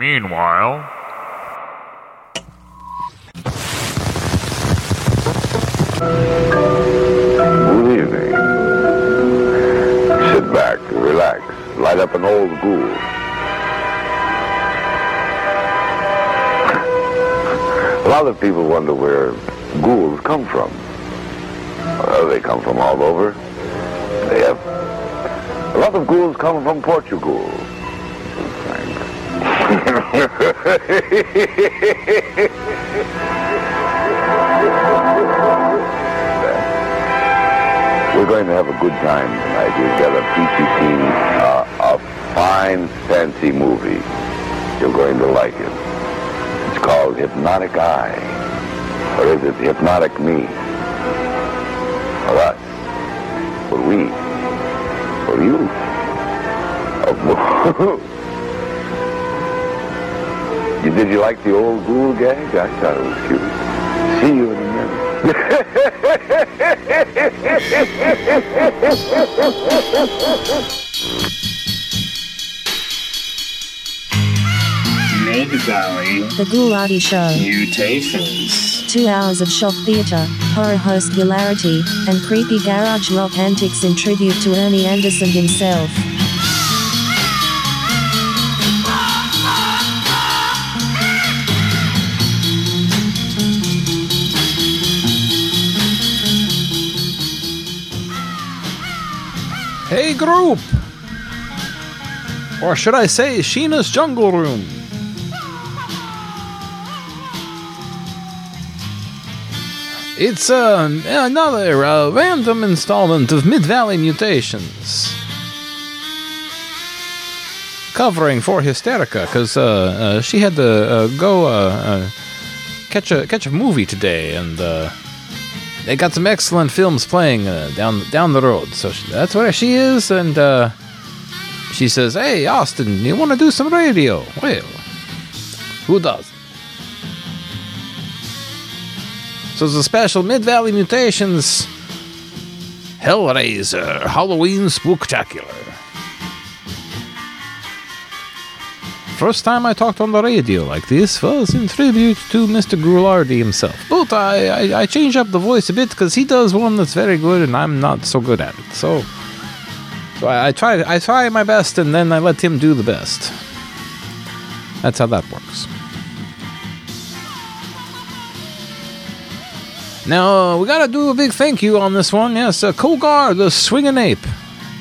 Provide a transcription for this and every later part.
Meanwhile, Good evening. Sit back, relax, light up an old ghoul. A lot of people wonder where ghouls come from. Well, they come from all over. They have. A lot of ghouls come from Portugal. We're going to have a good time tonight. We've got a peachy uh, a fine, fancy movie. You're going to like it. It's called Hypnotic Eye. Or is it Hypnotic Me? For us. For we. For you. Oh, did you like the old ghoul gag? I thought it was cute. See you in a minute. Mid Valley The Ghoulardi Show. Mutations. Two hours of shock theatre, horror host hilarity, and creepy garage rock antics in tribute to Ernie Anderson himself. Group! Or should I say Sheena's Jungle Room? It's uh, another uh, random installment of Mid Valley Mutations. Covering for Hysterica, because uh, uh, she had to uh, go uh, catch a catch a movie today, and they got some excellent films playing uh, down down the road. So she, that's where she is, and uh, she says, "Hey, Austin, you want to do some radio?" Well, who does? So it's a special Mid Valley Mutations Hellraiser Halloween Spooktacular. First time I talked on the radio like this was in tribute to Mr. Ghoulardi himself. But I, I, I change up the voice a bit because he does one that's very good and I'm not so good at it. So, so I, I try I try my best and then I let him do the best. That's how that works. Now, we gotta do a big thank you on this one. Yes, uh, Kogar, the swinging ape.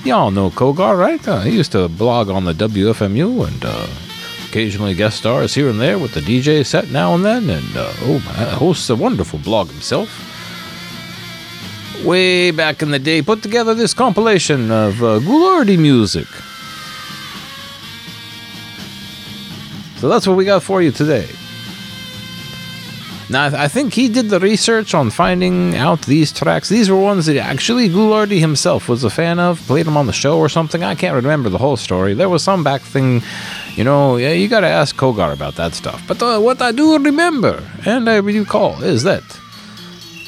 Y'all know Kogar, right? Uh, he used to blog on the WFMU and uh, occasionally guest stars here and there with the DJ set now and then. And, uh, oh, hosts a wonderful blog himself. Way back in the day, put together this compilation of uh, Ghoulardi music. So that's what we got for you today. Now, I think he did the research on finding out these tracks. These were ones that actually Ghoulardi himself was a fan of, played them on the show or something. I can't remember the whole story. There was some back thing, you know, yeah, you gotta ask Kogar about that stuff. But uh, what I do remember, and I recall, is that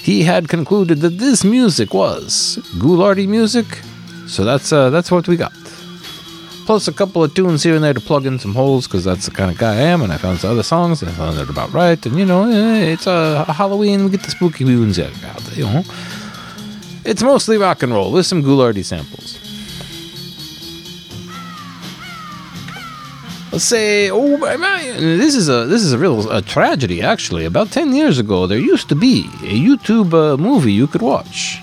he had concluded that this music was Ghoulardi music. So that's uh, that's what we got. Plus a couple of tunes here and there to plug in some holes because that's the kind of guy I am. And I found some other songs and I found it about right. And you know, eh, it's a Halloween. We get the spooky tunes out. You know, it's mostly rock and roll with some Ghoulardi samples. Let's say, oh, my- my- this is a this is a real a tragedy actually. About ten years ago, there used to be a YouTube uh, movie you could watch.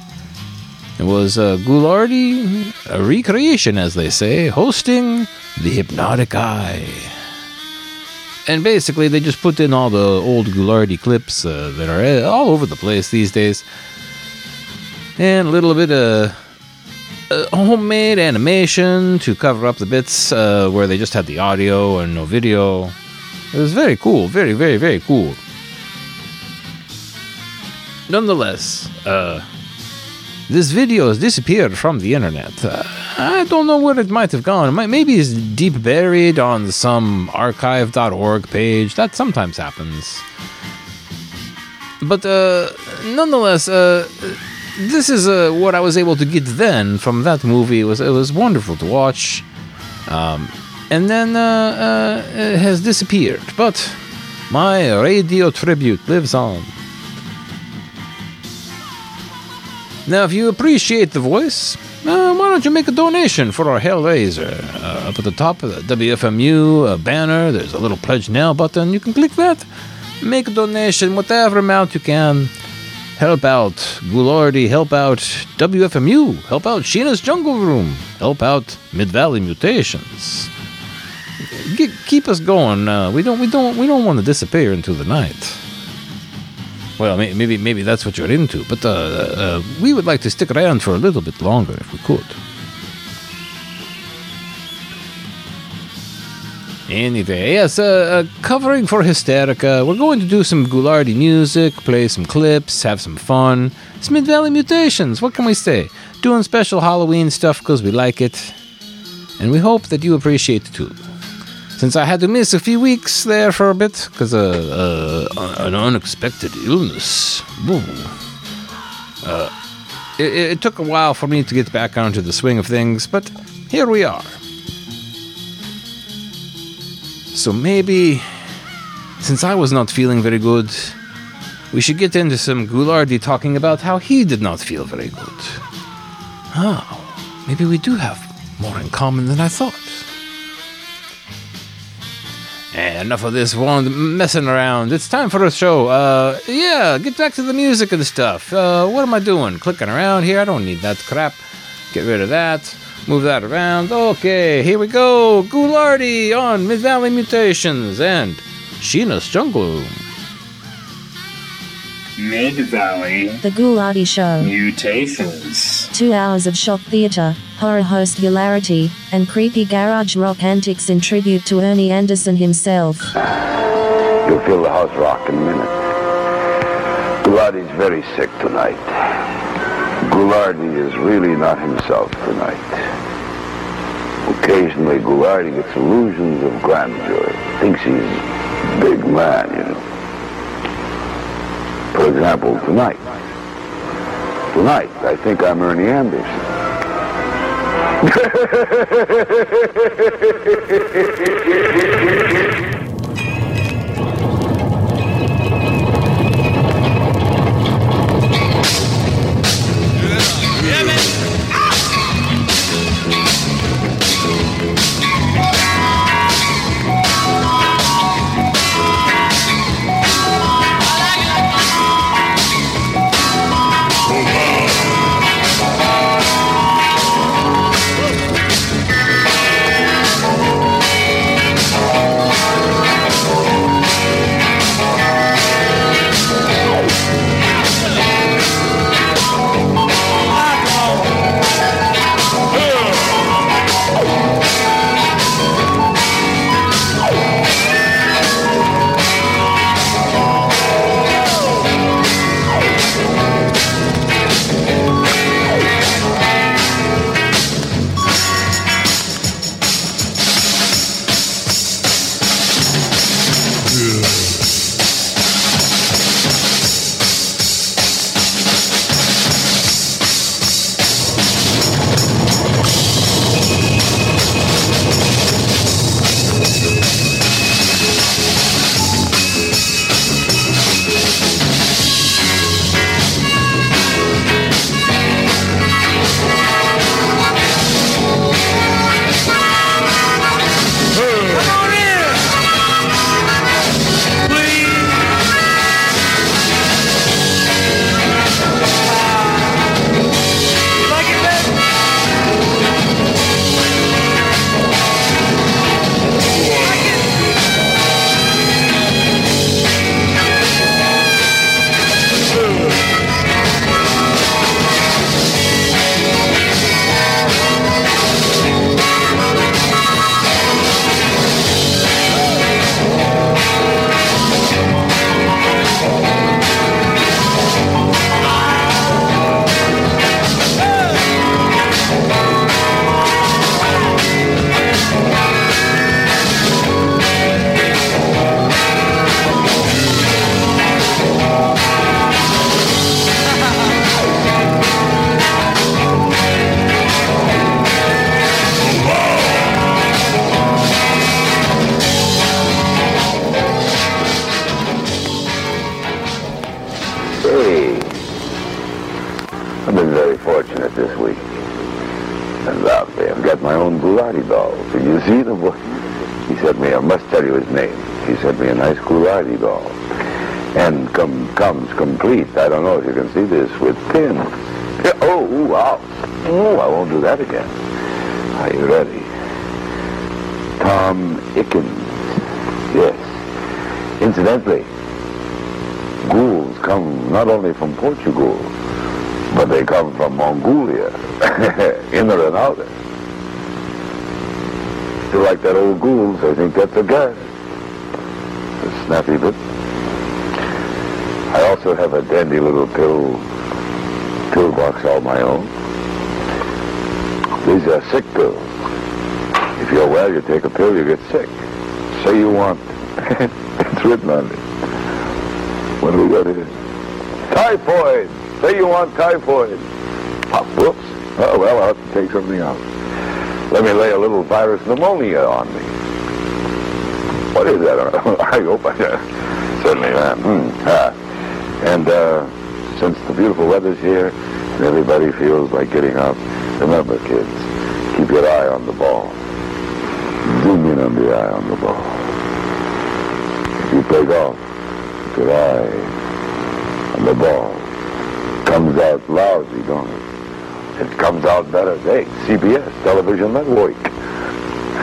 It was uh, Ghoulardi, a recreation, as they say, hosting the Hypnotic Eye. And basically, they just put in all the old Ghoulardi clips uh, that are uh, all over the place these days, and a little bit of uh, homemade animation to cover up the bits uh, where they just had the audio and no video. It was very cool, very, very, very cool. Nonetheless, uh, this video has disappeared from the internet. Uh, I don't know where it might have gone. Maybe it's deep buried on some archive.org page. That sometimes happens. But uh, nonetheless, uh, this is uh, what I was able to get then from that movie. It was it was wonderful to watch. Um, and then uh, uh, it has disappeared. But my radio tribute lives on. Now, if you appreciate the voice, uh, why don't you make a donation for our Hellraiser? Uh, up at the top of the WFMU uh, banner, there's a little pledge now button. You can click that, make a donation, whatever amount you can. Help out Ghoulardi, help out WFMU, help out Sheena's Jungle Room, help out Mid Valley Mutations. Ge- keep us going. Uh, we don't, we don't, we don't want to disappear into the night. Well, maybe maybe that's what you're into, but uh, uh, we would like to stick around for a little bit longer if we could. Anyway, yes, uh, uh, covering for Hysterica. We're going to do some Ghoulardi music, play some clips, have some fun. It's Mid Valley Mutations. What can we say? Doing special Halloween stuff because we like it, and we hope that you appreciate it too since I had to miss a few weeks there for a bit because uh, uh, an unexpected illness. Uh, it, it took a while for me to get back onto the swing of things, but here we are. So maybe, since I was not feeling very good, we should get into some Ghoulardi talking about how he did not feel very good. Oh, maybe we do have more in common than I thought. Eh, enough of this one messing around. It's time for a show. Uh, yeah, get back to the music and stuff. Uh, what am I doing? Clicking around here? I don't need that crap. Get rid of that. Move that around. Okay, here we go. Ghoulardi on Mid Valley Mutations and Sheena's Jungle. Mid Valley The Ghoulardi Show. Mutations. Two hours of shock theatre, horror host hilarity, and creepy garage rock antics in tribute to Ernie Anderson himself. You'll feel the house rock in a minute. Ghoulardi's very sick tonight. Ghoulardi is really not himself tonight. Occasionally, Ghoulardi gets illusions of grandeur. Thinks he's a big man, you know. For example, tonight. Tonight, I think I'm Ernie Anderson. I think that's a snappy bit. I also have a dandy little pill, pill box all my own. These are sick pills. If you're well, you take a pill, you get sick. Say you want. it's written on it. Do we got here? Typhoid. Say you want typhoid. Oh, whoops. Oh, well, I'll have to take something out. Let me lay a little virus pneumonia on me. What is that? I hope I certainly am. Hmm. Ah. And uh, since the beautiful weather's here and everybody feels like getting out, remember, kids, keep your eye on the ball. Zoom in on the eye on the ball. If you play golf, keep your eye on the ball. Comes out lousy, don't it? It comes out better. Hey, CBS, Television Network.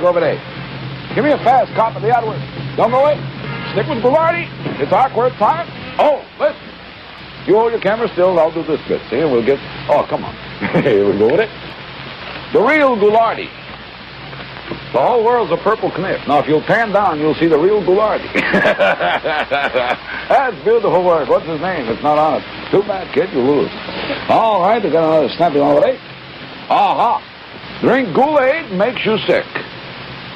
The over there? Give me a fast cop of the artwork. Don't go away. Stick with Ghoulardi. It's artwork time. Oh, listen. You hold your camera still, and I'll do this bit. See, and we'll get. Oh, come on. Here we go with it. The real Ghoulardi. The whole world's a purple knif. Now, if you'll pan down, you'll see the real Ghoulardi. That's beautiful work. What's his name? It's not on it. Too bad, kid. You lose. All right, we got another snappy one there. Aha. Drink Kool-Aid makes you sick.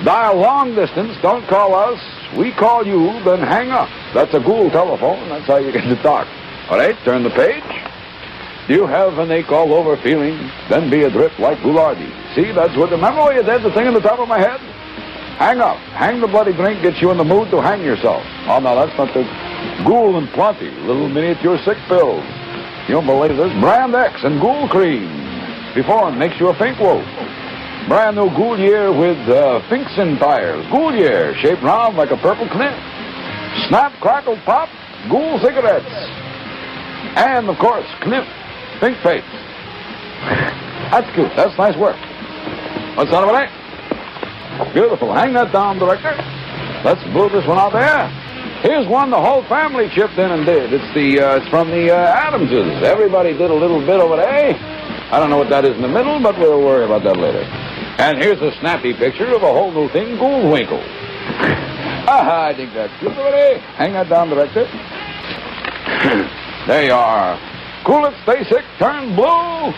Dial long distance. Don't call us. We call you, then hang up. That's a Gould telephone. That's how you get to talk. All right, turn the page. Do you have an ache all over feeling? Then be adrift like Ghoulardi. See, that's what. Remember when you did the thing in the top of my head? Hang up. Hang the bloody drink gets you in the mood to hang yourself. Oh, no, that's not the Gould and Plenty, little miniature sick pills. You don't believe this? Brand X and Gould Cream. Before makes you a fink wolf. Brand new Goodyear with uh, Finkson tires. Goodyear, shaped round like a purple knit. Snap, crackle, pop, Gould cigarettes. And, of course, Knip, Pink Face. That's cute. That's nice work. What's that over there? Beautiful. Hang that down, director. Let's move this one out there. Here's one the whole family chipped in and did. It's the uh, it's from the uh, Adamses. Everybody did a little bit over there. I don't know what that is in the middle, but we'll worry about that later. And here's a snappy picture of a whole new thing, Goldwinkle. Ah, I think that's cute over there. Hang that down, director. there you are. Cool it, stay sick, turn blue.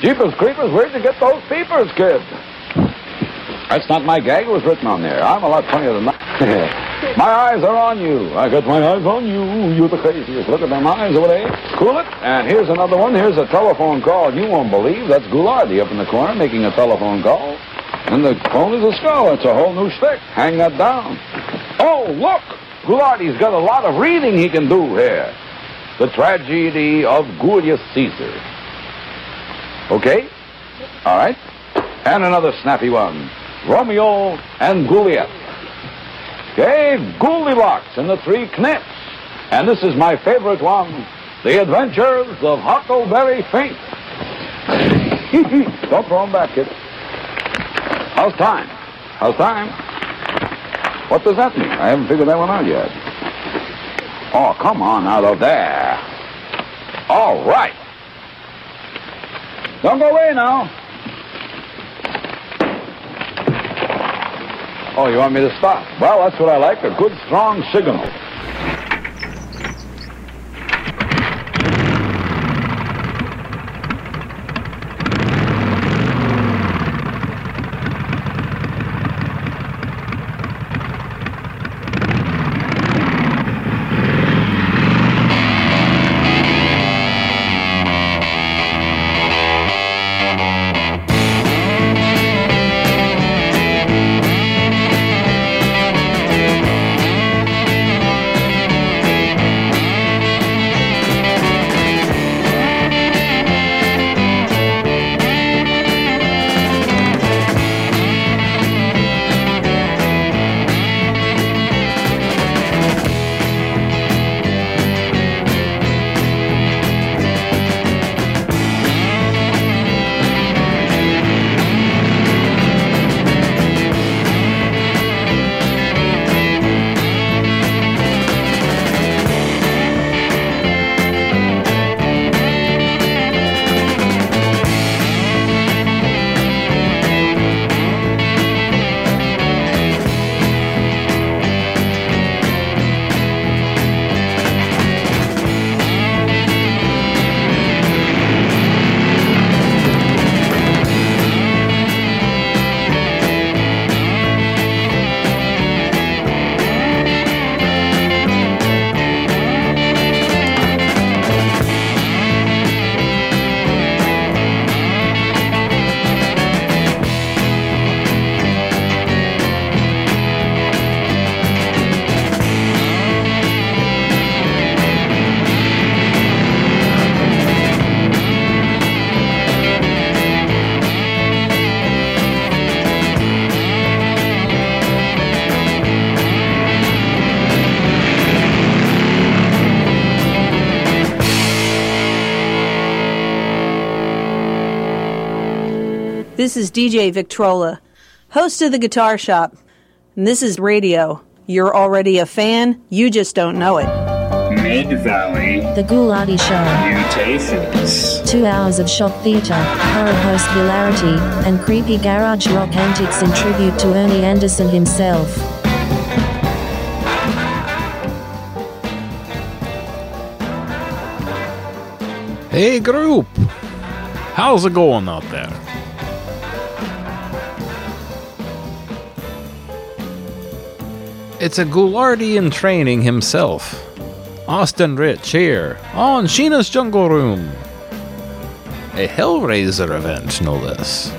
Jeepers creepers, where'd you get those peepers, kid? That's not my gag. It was written on there. I'm a lot funnier than that. my eyes are on you. I got my eyes on you. You're the craziest. Look at them eyes over there. Cool it. And here's another one. Here's a telephone call you won't believe. That's Ghoulardi up in the corner making a telephone call. And the phone is a skull. It's a whole new stick. Hang that down. Oh, look! Ghoulardi's got a lot of reading he can do here. The tragedy of Julius Caesar. Okay? All right. And another snappy one. Romeo and Juliet. Okay, Goldilocks and the Three Knips. And this is my favorite one. The Adventures of Huckleberry Fink. Don't throw 'em back, kid. How's time? How's time? What does that mean? I haven't figured that one out yet. Oh, come on out of there. All right. Don't go away now. Oh, you want me to stop? Well, that's what I like, a good, strong signal. This is DJ Victrola, host of the Guitar Shop. And this is radio. You're already a fan, you just don't know it. Mid Valley The Ghoulardi Show. Mutations. Two hours of shock theatre, horror host hilarity, and creepy garage rock antics in tribute to Ernie Anderson himself. Hey, group! How's it going out there? It's a Ghoulardi in training himself. Austin Rich here on Sheena's Jungle Room. A Hellraiser event, no less.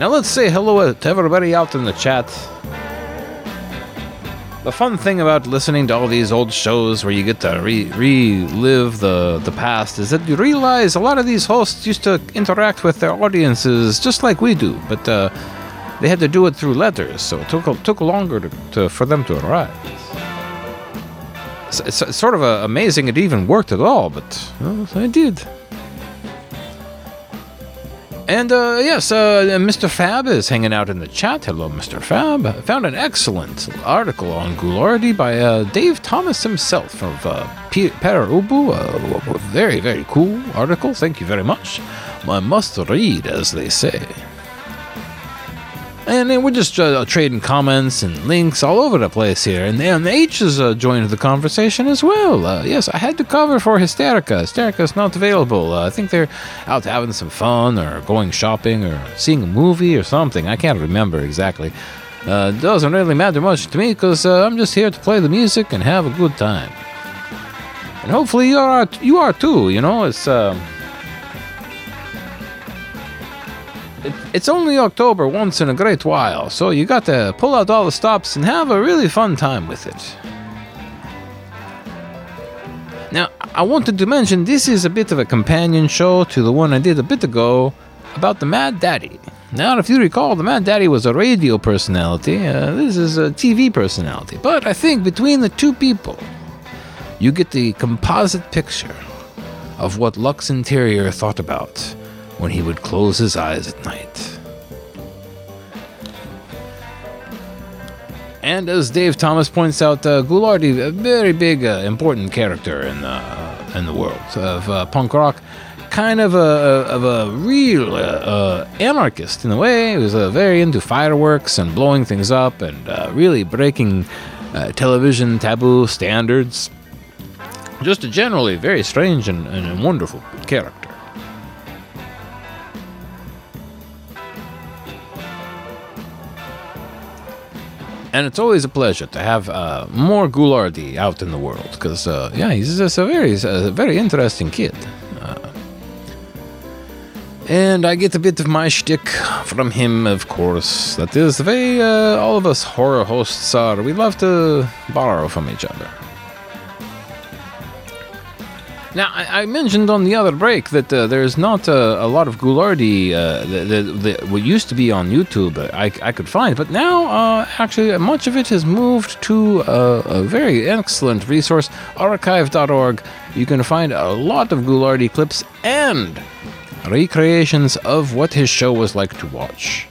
Now let's say hello to everybody out in the chat. The fun thing about listening to all these old shows where you get to re- relive the, the past is that you realize a lot of these hosts used to interact with their audiences just like we do, but uh, they had to do it through letters, so it took, took longer to, to, for them to arrive. It's, it's, sort of uh, amazing it even worked at all, but well, it did. And uh, yes, uh, Mr. Fab is hanging out in the chat. Hello, Mr. Fab. I found an excellent article on Ghoulardi by uh, Dave Thomas himself of uh, P-. Uh, a very, very cool article. Thank you very much. I must read, as they say. And then we're just uh, trading comments and links all over the place here. And then H has uh, joined the conversation as well. Uh, yes, I had to cover for Hysterica. Hysterica's not available. Uh, I think they're out having some fun or going shopping or seeing a movie or something. I can't remember exactly. Uh, doesn't really matter much to me because uh, I'm just here to play the music and have a good time. And hopefully you are you are too. You know, it's. It, it's only October once in a great while, so you got to pull out all the stops and have a really fun time with it. Now, I wanted to mention this is a bit of a companion show to the one I did a bit ago about the Mad Daddy. Now, if you recall, the Mad Daddy was a radio personality. Uh, this is a TV personality. But I think between the two people, you get the composite picture of what Lux Interior thought about when he would close his eyes at night. And as Dave Thomas points out, uh, a very big, uh, important character in the uh, in the world of uh, punk rock, kind of a, of a real uh, uh, anarchist in a way. He was uh, very into fireworks and blowing things up and really breaking television taboo standards. Just a generally very strange and, and wonderful character. And it's always a pleasure to have uh, more Ghoulardi out in the world because, uh, yeah, he's a very, a very interesting kid. Uh, and I get a bit of my shtick from him, of course. That is the way uh, all of us horror hosts are. We love to borrow from each other. Now, I, I mentioned on the other break that uh, there's not uh, a lot of Ghoulardi uh, that, what used to be on YouTube uh, I, I could find, but now uh, actually much of it has moved to uh, a very excellent resource, archive.org. You can find a lot of Ghoulardi clips and recreations of what his show was like to watch.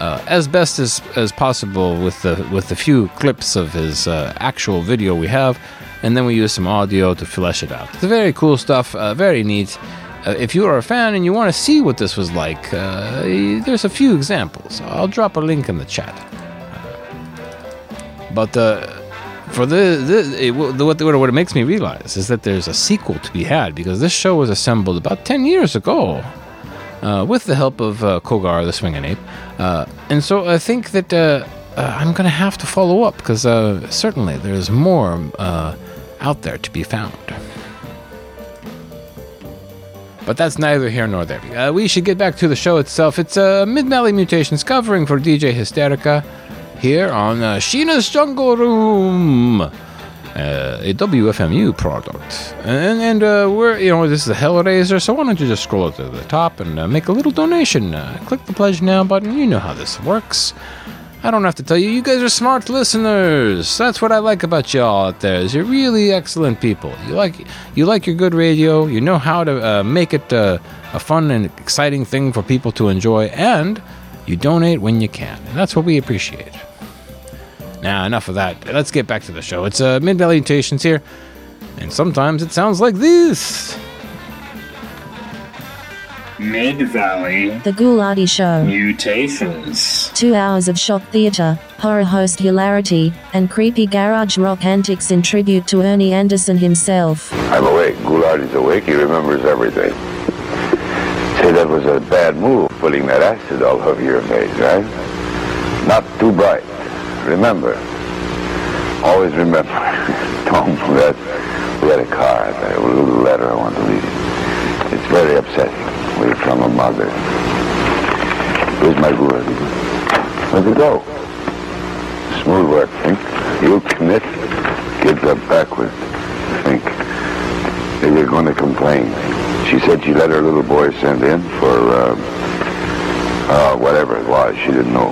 As best as, as possible with the with the few clips of his actual video we have, and then we use some audio to flesh it out. It's very cool stuff, uh, very neat. Uh, if you are a fan and you want to see what this was like, uh, there's a few examples. I'll drop a link in the chat. But uh, for the, the, it, what, what it makes me realize is that there's a sequel to be had because this show was assembled about 10 years ago uh, with the help of uh, Kogar, the swinging ape. Uh, and so I think that uh, uh, I'm going to have to follow up because uh, certainly there's more uh, out there to be found. But that's neither here nor there. Uh, we should get back to the show itself. It's uh, Mid Valley Mutations covering for DJ Hysterica here on uh, Sheena's Jungle Room, uh, a WFMU product. And, and uh, we're, you know, this is a Hellraiser, so why don't you just scroll up to the top and uh, make a little donation? Uh, click the Pledge Now button. You know how this works. I don't have to tell you, you guys are smart listeners. That's what I like about y'all out there. Is you're really excellent people. You like you like your good radio. You know how to uh, make it uh, a fun and exciting thing for people to enjoy, and you donate when you can, and that's what we appreciate. Now, enough of that. Let's get back to the show. It's uh, Mid Valley Mutations here, and sometimes it sounds like this. Mid Valley The Ghoulardi Show. Mutations. Two hours of shock theatre, horror host hilarity, and creepy garage rock antics in tribute to Ernie Anderson himself. I'm awake. Ghoulardi's awake. He remembers everything. Say that was a bad move, putting that acid all over your face, right? Not too bright. Remember. Always remember. Don't let, let a card, a little letter I want to read you. It's very upsetting. We're from a mother. Where's my Goulard? Where'd it go? Smooth work, think. You commit. Kids up backwards. Think. They're going to complain. She said she let her little boy send in for, uh, uh, whatever it was. She didn't know.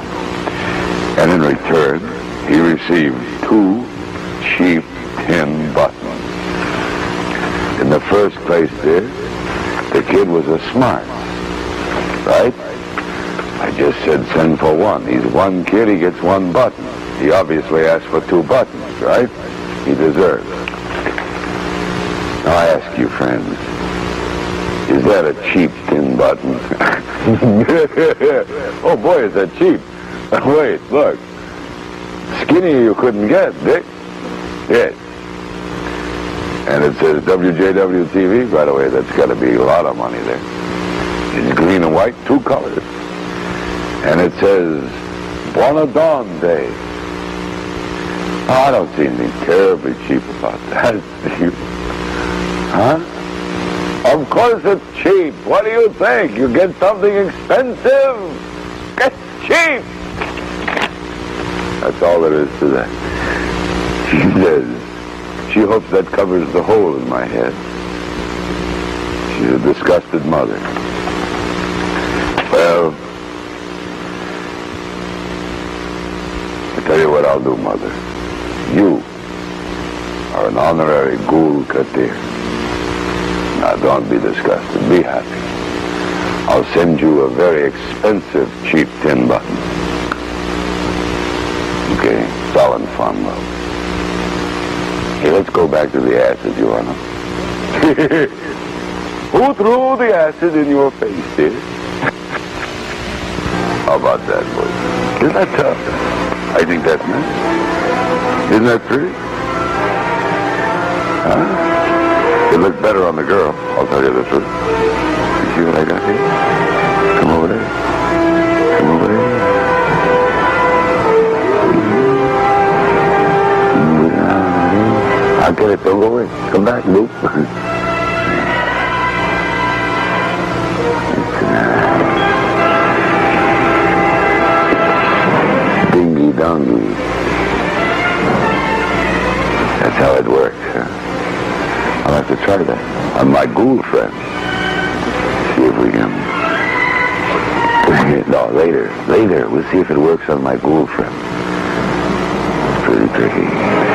And in return, he received two cheap tin buttons. In the first place there, the kid was a smart, right? I just said send for one. He's one kid, he gets one button. He obviously asked for two buttons, right? He deserves. Now I ask you, friends, is that a cheap tin button? oh boy, is that cheap. Wait, look. Skinny you couldn't get, Dick. Yes. And it says WJW TV. By the way, that's got to be a lot of money there. It's green and white, two colors. And it says Bonadon Day. Oh, I don't see anything terribly cheap about that. Huh? Of course it's cheap. What do you think? You get something expensive? It's cheap. That's all there is to that. She says she hopes that covers the hole in my head. She's a disgusted mother. Well, I tell you what I'll do, mother. You are an honorary ghoul katir. Now, don't be disgusted. Be happy. I'll send you a very expensive cheap tin button. Okay, solid fun, love. Hey, let's go back to the acid, you wanna? Who threw the acid in your face, dear? How about that, boy? Isn't that tough? I think that's nice. Isn't that pretty? Huh? It looked better on the girl, I'll tell you the truth. You see what I got here? Come over there. Get it. Don't go away. Come back, Luke. Dingy dongy. That's how it works, huh? I'll have to try that on my ghoul friend. See if we can. no, later. Later. We'll see if it works on my ghoul friend. It's pretty tricky.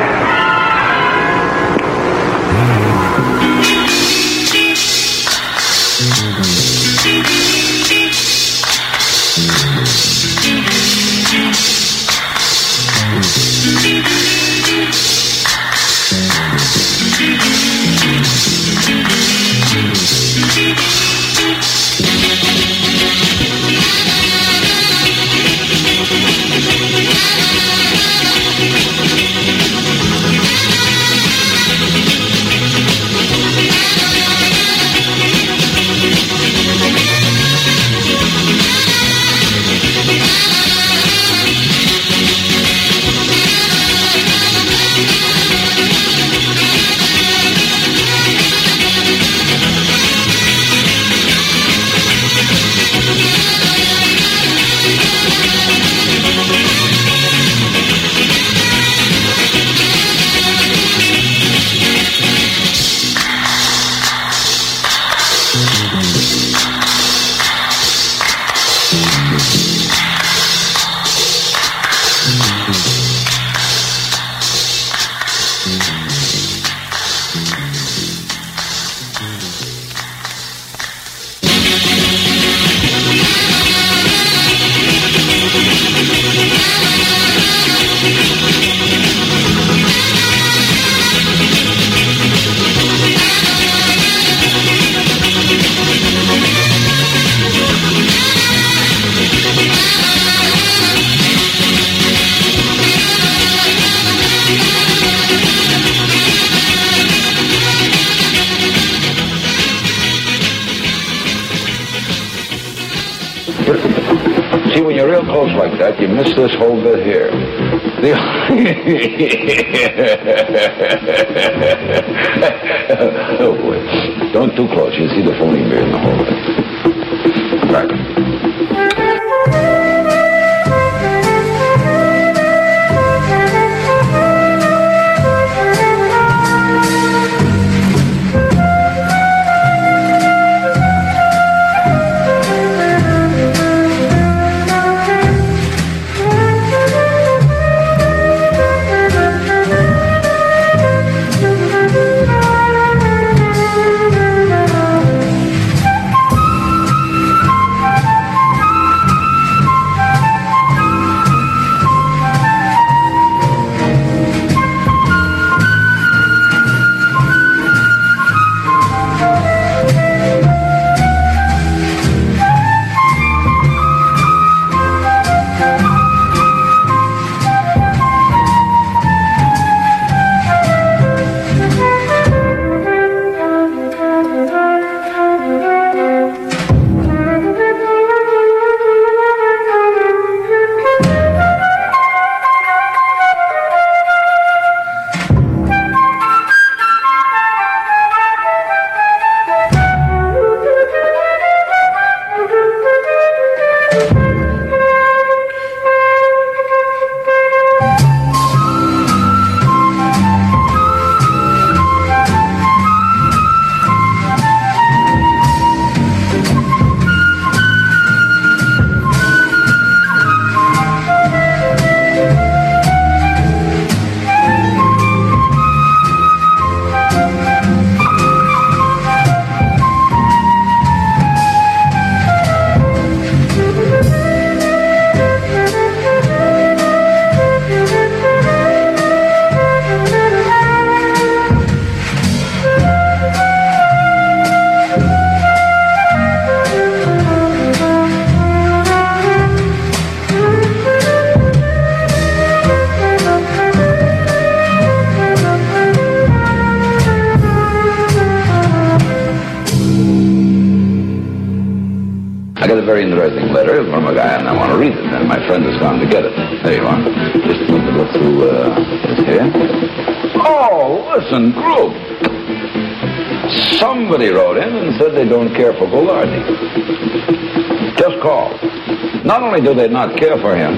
Not care for him,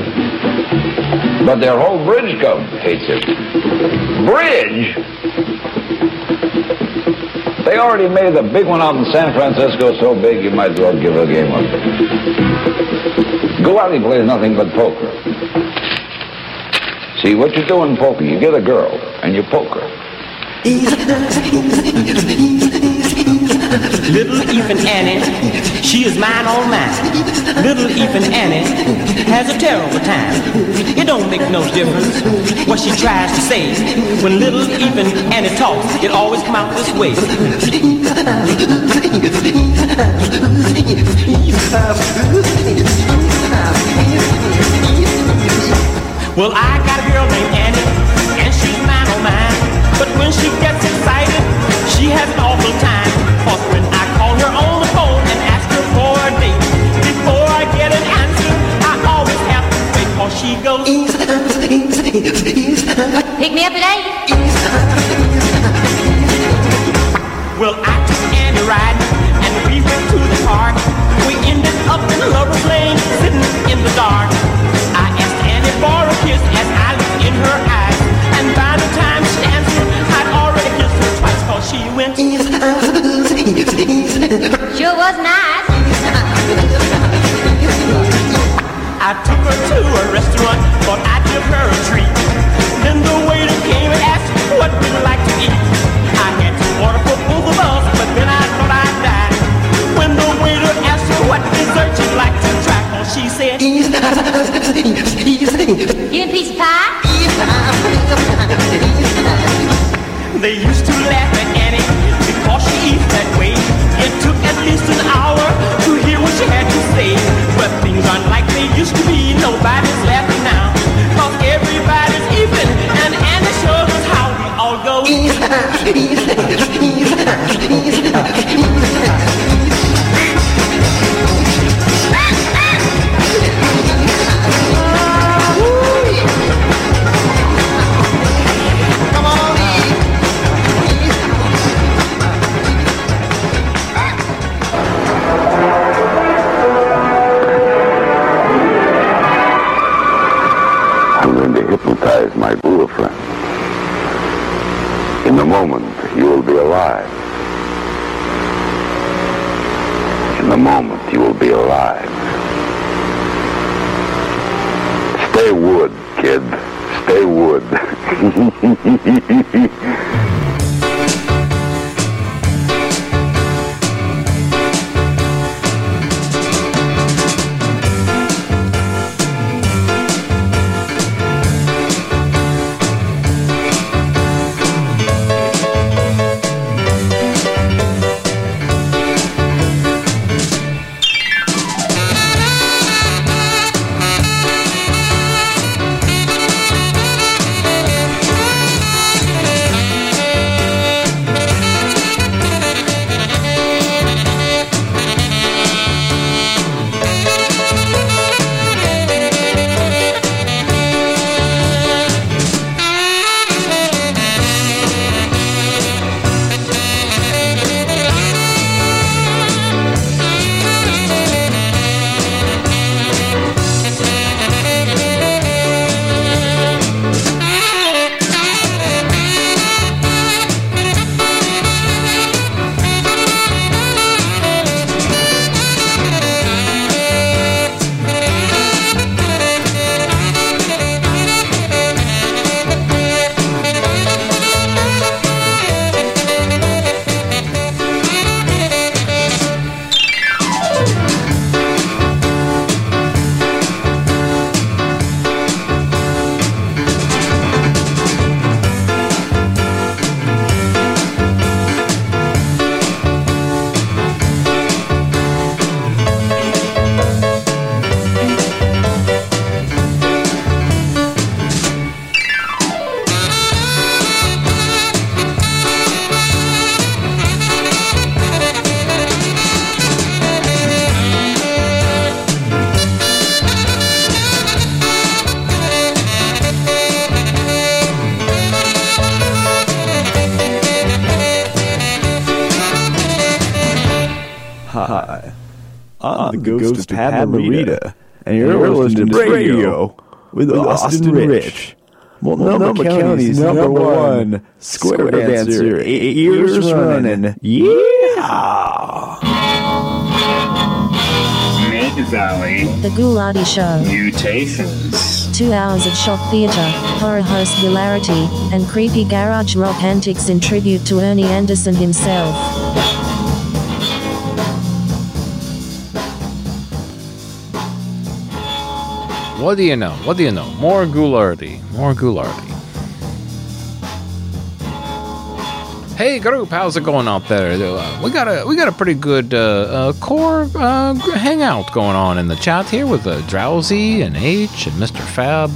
but their whole bridge club hates him. Bridge? They already made the big one out in San Francisco so big you might as well give a game up. Ghoulardi plays nothing but poker. See, what you do in poker, you get a girl and you poke her. Little Ethan Annie, she is mine all mine. Little Ethan Annie has a terrible time. It don't make no difference what she tries to say. When little Ethan Annie talks, it always come out this way. Well, I got a girl named Annie, and she's mine oh mine. But when she gets excited, she has an awful time. She goes, Pick me up today. Well, I took Annie riding, and we went to the park. We ended up in the lover's lane, sitting in the dark. I asked Annie for a kiss as I looked in her eyes. And by the time she answered, I'd already kissed her twice, cause she went. Sure was nice. I took her to a restaurant, thought I'd give her a treat. Then the waiter came and asked what we'd like to eat. I had to order for both of us, but then I thought I'd die. When the waiter asked her what dessert she'd like to try, oh, she said, You a piece of pie? They used to laugh at used to be, nobody's laughing everybody's even, and us how we all go. Moment, you will be alive. In the moment, you will be alive. Stay wood, kid. Stay wood. the ghost, Pat Marita, and you're, listening to Radio with, Austin, Rich. Multnomah County's number one square dancer, eight years running. Yeah! Mid Valley The Ghoulardi Show. Mutations. Two hours of shock theatre, horror host hilarity, and creepy garage rock antics in tribute to Ernie Anderson himself. What do you know? What do you know? More Ghoulardi. More Ghoulardi. Hey group, how's it going out there? Uh, we got a we got a pretty good uh, uh, core uh, hangout going on in the chat here with uh, Drowsy and H and Mr. Fab.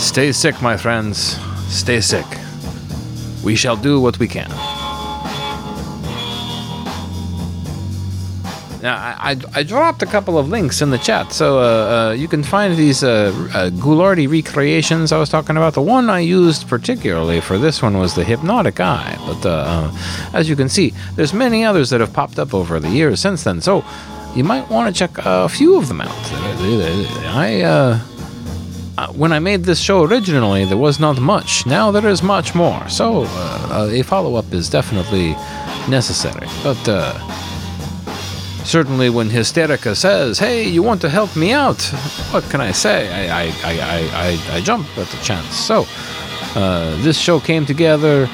Stay sick, my friends. Stay sick. We shall do what we can. Now, I, I, dropped a couple of links in the chat, so uh, uh, you can find these uh, uh, Ghoulardi recreations I was talking about. The one I used particularly for this one was the Hypnotic Eye, but uh, uh, as you can see, there's many others that have popped up over the years since then, so you might want to check a few of them out. I, when I made this show originally, there was not much. Now there is much more, so a follow up is definitely necessary. But certainly, when Hysterica says, "Hey, you want to help me out?" What can I say? I I, I, I, I, I jump at the chance. So uh, this show came together.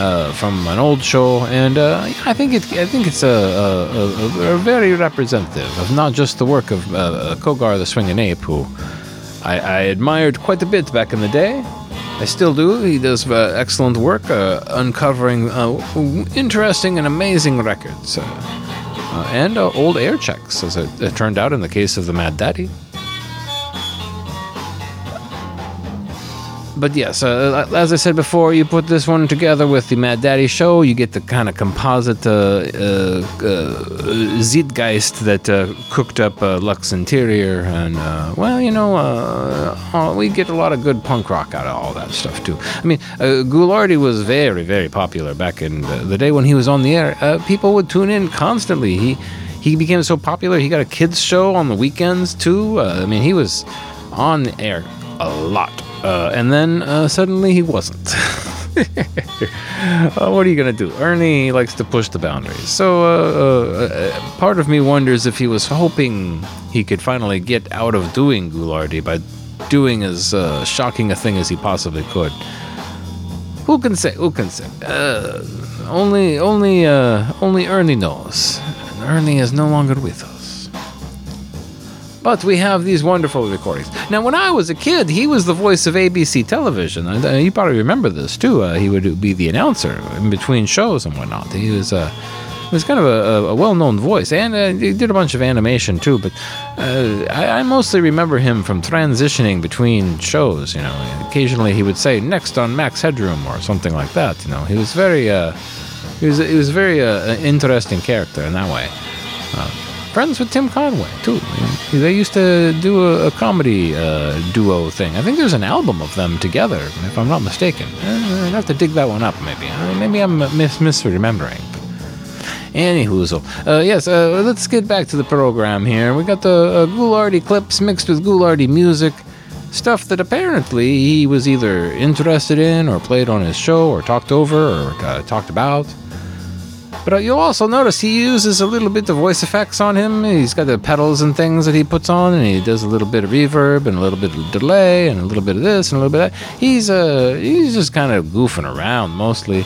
Uh, from an old show, and uh, I think it. I think it's a, a, a, a very representative of not just the work of uh, Kogar the Swinging Ape, who I, I admired quite a bit back in the day. I still do. He does uh, excellent work uh, uncovering uh, interesting and amazing records. Uh, and uh, old air checks, as it, it turned out in the case of the Mad Daddy. But yes, uh, as I said before, you put this one together with the Mad Daddy show, you get the kind of composite uh, uh, uh, zeitgeist that uh, cooked up uh, Lux Interior, and uh, well, you know, uh, uh, we get a lot of good punk rock out of all that stuff too. I mean, uh, Ghoulardi was very, very popular back in the, the day when he was on the air. Uh, people would tune in constantly. He he became so popular. He got a kids show on the weekends too. Uh, I mean, he was on the air a lot. Uh, and then uh, suddenly he wasn't. Uh, what are you gonna do? Ernie likes to push the boundaries. So uh, uh, part of me wonders if he was hoping he could finally get out of doing Ghoulardi by doing as uh, shocking a thing as he possibly could. Who can say? Who can say? Uh, only, only, uh, only Ernie knows. And Ernie is no longer with us. But we have these wonderful recordings. Now, when I was a kid, he was the voice of ABC television. Uh, you probably remember this too. Uh, he would be the announcer in between shows and whatnot. He was uh, he was kind of a, a well-known voice, and uh, he did a bunch of animation too. But uh, I, I mostly remember him from transitioning between shows. You know, occasionally he would say "next on Max Headroom" or something like that. You know, he was very uh, he was he was very uh, interesting character in that way. Friends with Tim Conway too. They used to do a, a comedy uh, duo thing. I think there's an album of them together, if I'm not mistaken. Uh, I'd have to dig that one up, maybe. Uh, maybe I'm mis- misremembering. Anywhoozle. Uh, yes, uh, let's get back to the program here. We got the uh, Ghoulardi clips mixed with Ghoulardi music. Stuff that apparently he was either interested in or played on his show or talked over or uh, talked about. But you'll also notice he uses a little bit of voice effects on him. He's got the pedals and things that he puts on, and he does a little bit of reverb and a little bit of delay and a little bit of this and a little bit of that. He's uh he's just kind of goofing around mostly.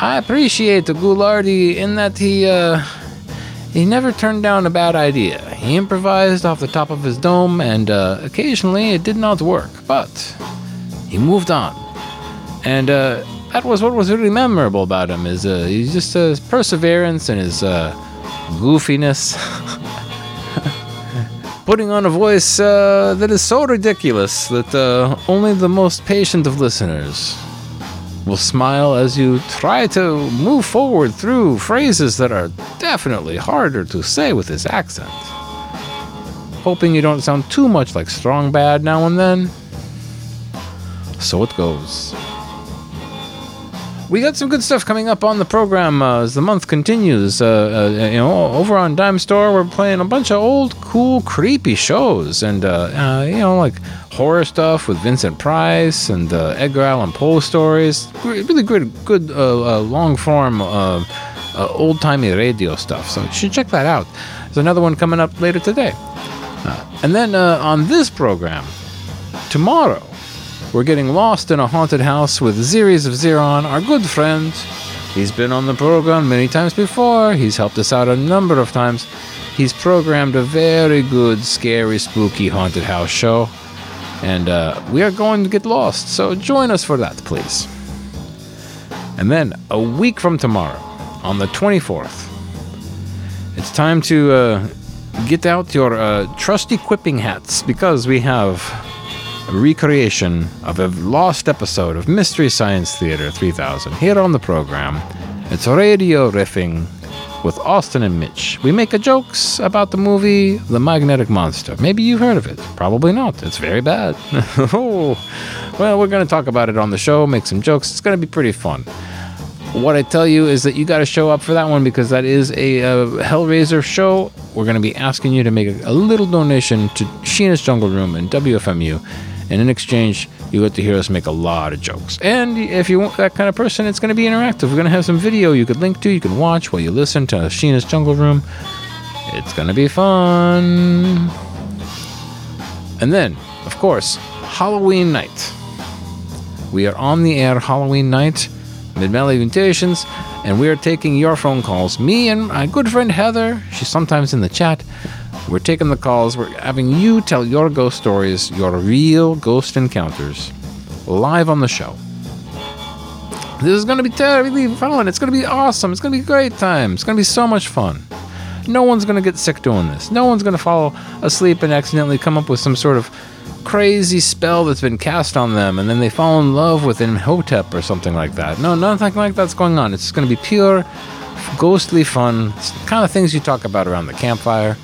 I appreciate the Ghoulardi in that he uh he never turned down a bad idea. He improvised off the top of his dome, and uh, occasionally it did not work, but he moved on. And uh, that was what was really memorable about him is uh, he's just uh, his perseverance and his uh, goofiness. Putting on a voice uh, that is so ridiculous that uh, only the most patient of listeners will smile as you try to move forward through phrases that are definitely harder to say with his accent. Hoping you don't sound too much like Strong Bad now and then. So it goes. We got some good stuff coming up on the program uh, as the month continues. Uh, uh, you know, over on Dime Store, we're playing a bunch of old, cool, creepy shows, and uh, uh, you know, like horror stuff with Vincent Price and uh, Edgar Allan Poe stories. Really good, good, long form, old timey radio stuff. So you should check that out. There's another one coming up later today, and then on this program tomorrow. We're getting lost in a haunted house with Zeres of Zeron, our good friend. He's been on the program many times before. He's helped us out a number of times. He's programmed a very good, scary, spooky haunted house show. And uh, we are going to get lost, so join us for that, please. And then, a week from tomorrow, on the 24th, it's time to uh, get out your uh, trusty quipping hats because we have a recreation of a lost episode of Mystery Science Theater 3000 here on the program. It's radio riffing with Austin and Mitch. We make a jokes about the movie The Magnetic Monster. Maybe you've heard of it. Probably not. It's very bad. oh. Well, we're going to talk about it on the show, make some jokes. It's going to be pretty fun. What I tell you is that you got to show up for that one because that is a uh, Hellraiser show. We're going to be asking you to make a, a little donation to Sheena's Jungle Room and WFMU. And in exchange, you get to hear us make a lot of jokes. And if you want that kind of person, it's going to be interactive. We're going to have some video you could link to, you can watch while you listen to Sheena's Jungle Room. It's going to be fun. And then, of course, Halloween night. We are on the air Halloween night, Mid Valley Mutations, and we are taking your phone calls. Me and my good friend Heather, she's sometimes in the chat. We're taking the calls. We're having you tell your ghost stories, your real ghost encounters, live on the show. This is going to be terribly fun. It's going to be awesome. It's going to be a great time. It's going to be so much fun. No one's going to get sick doing this. No one's going to fall asleep and accidentally come up with some sort of crazy spell that's been cast on them and then they fall in love with Imhotep or something like that. No, nothing like that's going on. It's going to be pure, ghostly fun. Kind of things you talk about around the campfire.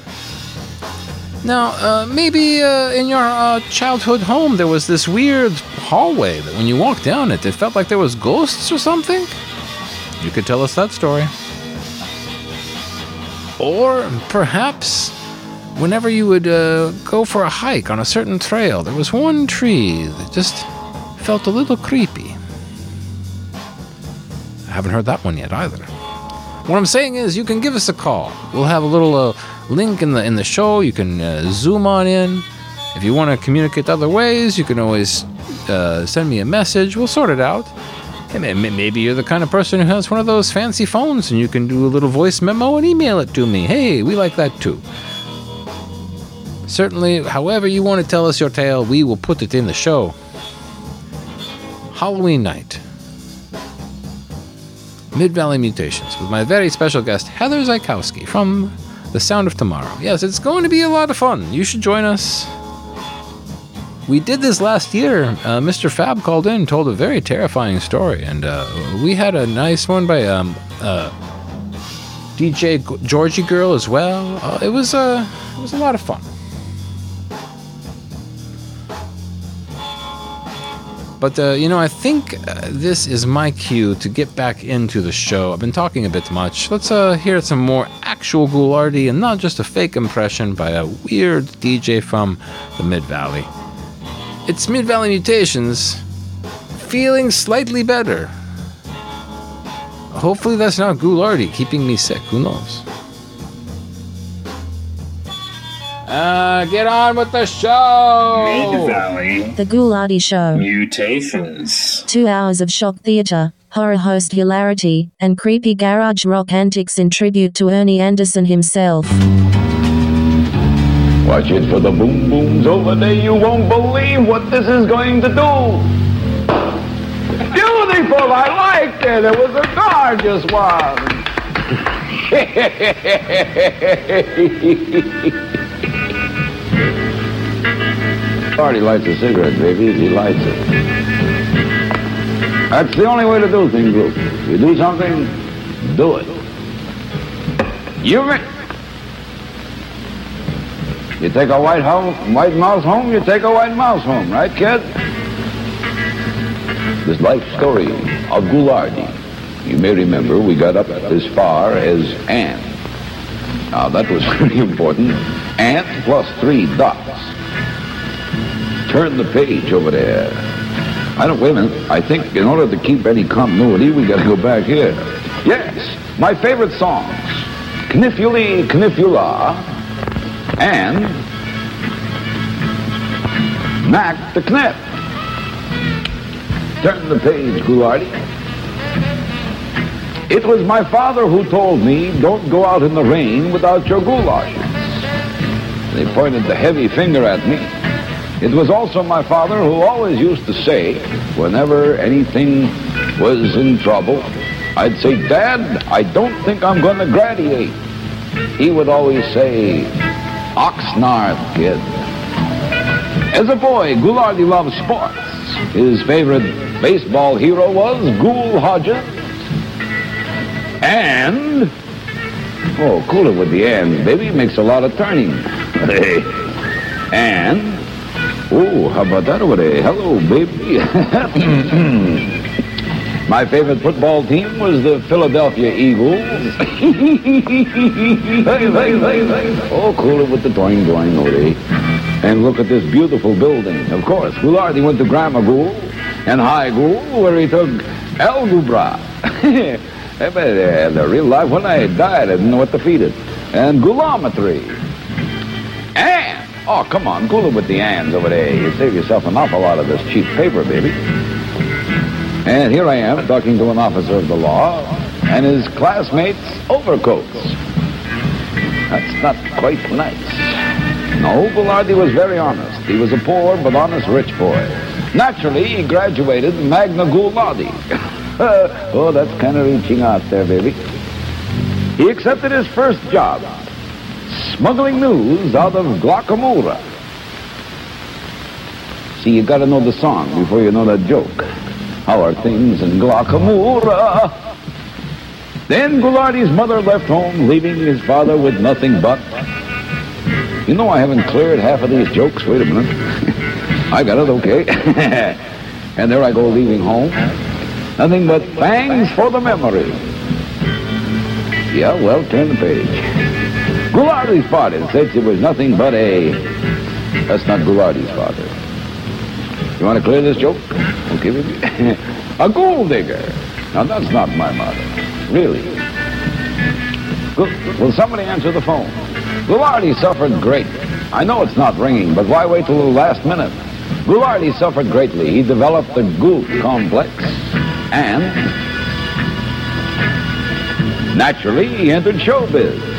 Now, uh, maybe uh, in your uh, childhood home there was this weird hallway that when you walked down it, it felt like there was ghosts or something. You could tell us that story. Or perhaps whenever you would uh, go for a hike on a certain trail, there was one tree that just felt a little creepy. I haven't heard that one yet either. What I'm saying is, you can give us a call. We'll have a little uh, link in the in the show. You can uh, zoom on in. If you want to communicate other ways, you can always uh, send me a message. We'll sort it out. Maybe you're the kind of person who has one of those fancy phones, and you can do a little voice memo and email it to me. Hey, we like that too. Certainly, however you want to tell us your tale, we will put it in the show. Halloween night. Mid Valley Mutations with my very special guest, Heather Zykowski from The Sound of Tomorrow. Yes, it's going to be a lot of fun. You should join us. We did this last year. Uh, Mr. Fab called in, told a very terrifying story, and uh, we had a nice one by um, uh, DJ Georgie Girl as well. Uh, it was uh, it was a lot of fun. But uh, you know, I think uh, this is my cue to get back into the show. I've been talking a bit much. Let's uh, hear some more actual Ghoulardi and not just a fake impression by a weird DJ from the Mid Valley. It's Mid Valley Mutations, feeling slightly better. Hopefully, that's not Ghoulardi keeping me sick. Who knows? Uh, get on with the show. Mid Valley The Ghoulardi Show. Mutations. Two hours of shock theatre, horror host hilarity, and creepy garage rock antics in tribute to Ernie Anderson himself. Watch it for the boom booms over there. You won't believe what this is going to do. Beautiful. I liked it. It was a gorgeous one. Already lights a cigarette, baby. He lights it. That's the only way to do things, Luke. You do something, do it. You you take a white white mouse home, you take a white mouse home, right, kid? This life story of Ghoulardi. You may remember we got up as far as Ant. Now that was pretty important. Ant plus three dots. Turn the page over there. I don't, wait a minute. I think in order to keep any continuity, we gotta go back here. Yes, my favorite songs. Kniffuli Kniffula and Mac the Knip. Turn the page, Ghoulardi. It was my father who told me, don't go out in the rain without your goulashes. They pointed the heavy finger at me. It was also my father who always used to say, whenever anything was in trouble, I'd say, Dad, I don't think I'm going to graduate. He would always say, Oxnard, kid. As a boy, Ghoulardi loved sports. His favorite baseball hero was Ghoul Hodges. And, oh, cool it with the and, baby. Makes a lot of turning. And, oh, how about that over there? Hello, baby. My favorite football team was the Philadelphia Eagles. oh, cool it with the doing doing, Odie. And look at this beautiful building. Of course, Ghoulardi went to Grammar Gould and High Gould, where he took algebra. But, uh, the real life, when I died, I didn't know what to feed it. And goulometry. Oh, come on, cool it with the ands over there. You save yourself an awful lot of this cheap paper, baby. And here I am talking to an officer of the law and his classmates' overcoats. That's not quite nice. No, Ghoulardi was very honest. He was a poor but honest rich boy. Naturally, he graduated magna Ghoulardi. oh, that's kind of reaching out there, baby. He accepted his first job, smuggling news out of Glocca Morra. See, you gotta know the song before you know that joke. How are things in Glocca Morra? Then Ghoulardi's mother left home, leaving his father with nothing but. You know I haven't cleared half of these jokes. Wait a minute. I got it, okay. and there I go, leaving home. Nothing but thanks for the memory. Yeah, well, turn the page. Ghoulardi's father said it was nothing but a... That's not Ghoulardi's father. You want to clear this joke? Okay, baby. a gold digger. Now, that's not my mother. Really. Good. Will somebody answer the phone? Ghoulardi suffered great. I know it's not ringing, but why wait till the last minute? Ghoulardi suffered greatly. He developed the Gould complex, and naturally, he entered showbiz.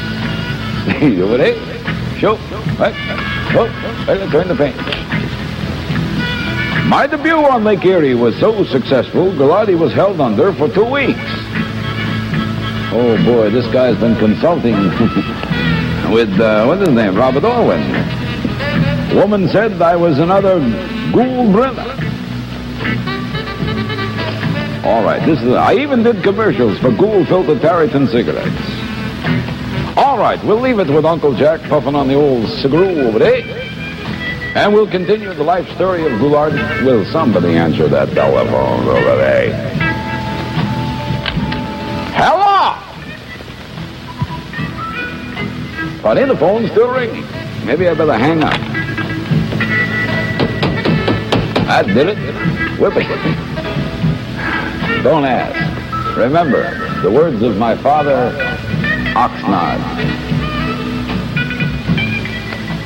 You over there? Show. Right. Oh, right, turn the page. My debut on Lake Erie was so successful, Ghoulardi was held under for two weeks. Oh boy, this guy's been consulting with, uh, what's his name, Robert Orben. Woman said I was another Gould Brenner. All right, this is, I even did commercials for Gould Filter Tareyton cigarettes. All right, we'll leave it with Uncle Jack puffing on the old cigarette over there. Eh? And we'll continue the life story of Ghoulardi. Will somebody answer that telephone over there? Hello! Funny, the phone's still ringing. Maybe I better hang up. I did it. Whippy. Don't ask. Remember, the words of my father, Oxnard.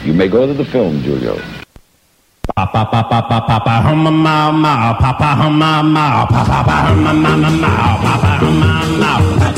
You may go to the film, Julio. Papa, papa, papa, papa, hum, ma, ma, papa, hum, ma, ma, papa, papa, hum, ma, ma, ma, ma, papa, hum, ma,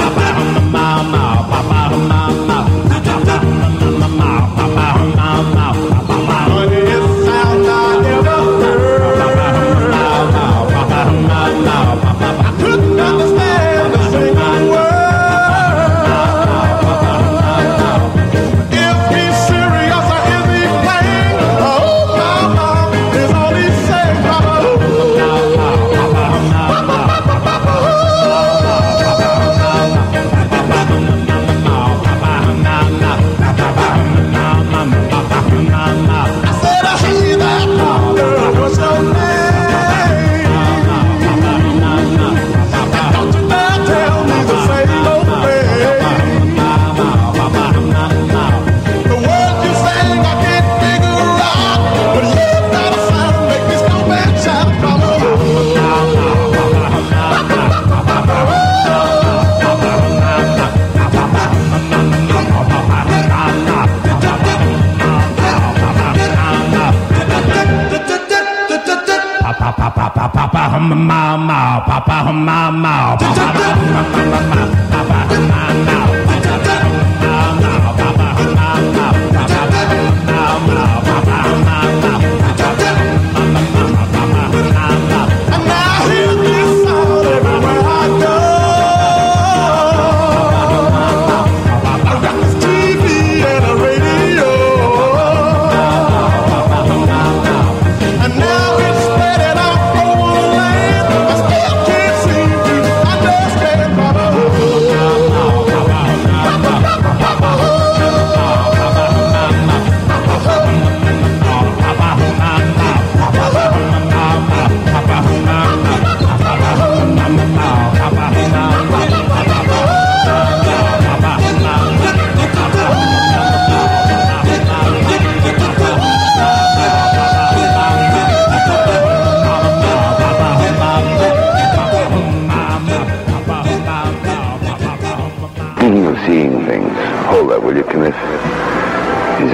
hum, ma, ma, papa, hum, ma, ma, papa, ma, ma, papa, ma, ma,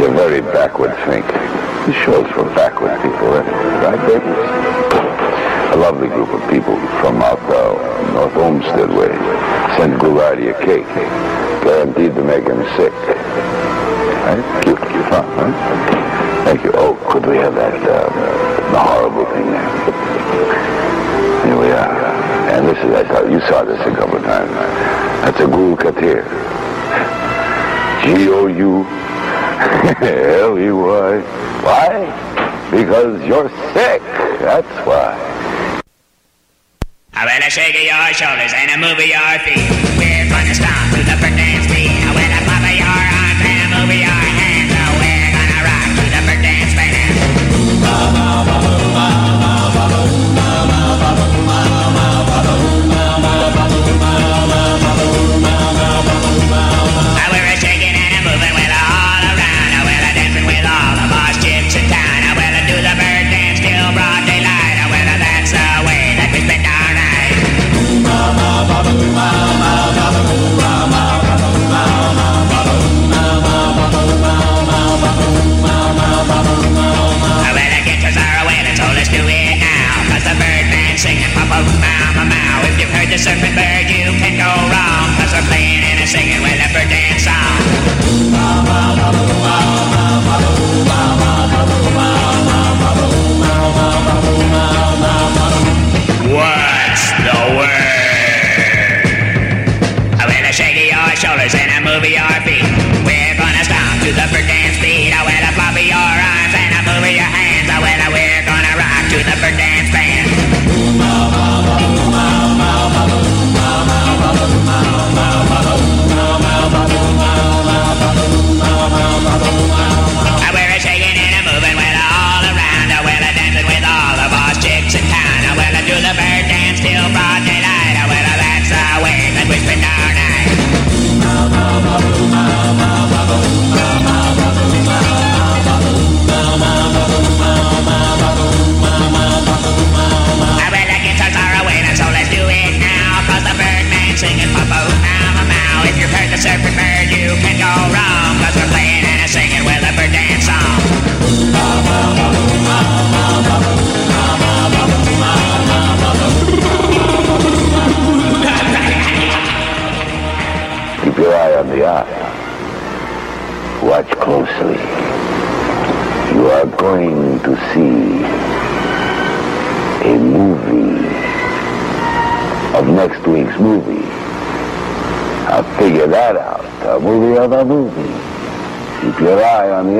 a very backward think. This show's for backward people, right, baby? A lovely group of people from out uh, North Olmsted way sent Ghoulardi a cake, guaranteed to make him sick. Right? Cute, cute, huh? Thank you. Oh, could we have that, uh, the horrible thing there? Here we are. And this is, I thought, you saw this a couple of times. That's a Gould Katir. G-O-U-L-E-Y. Why? Because you're sick. That's why. I better shake your shoulders and move your feet. We're gonna stomp to the breakdance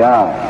eye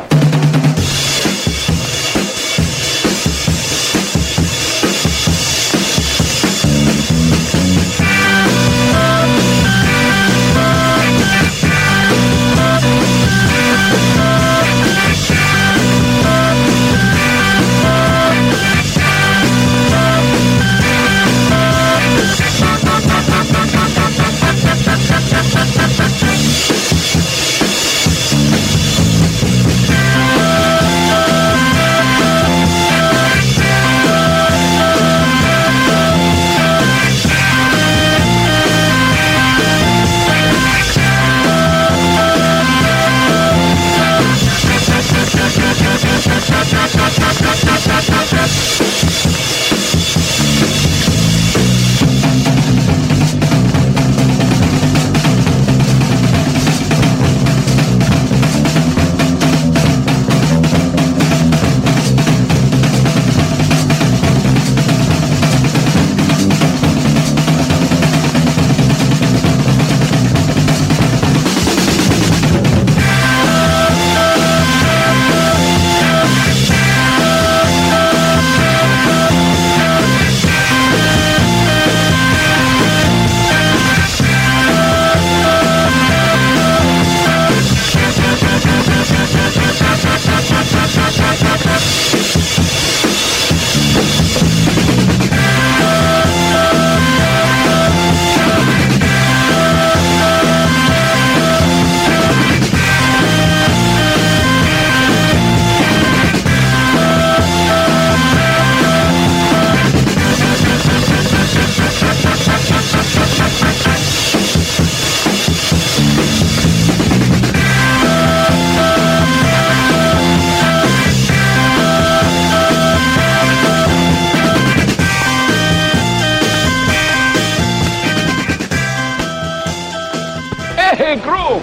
Crew!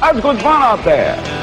That's good fun out there.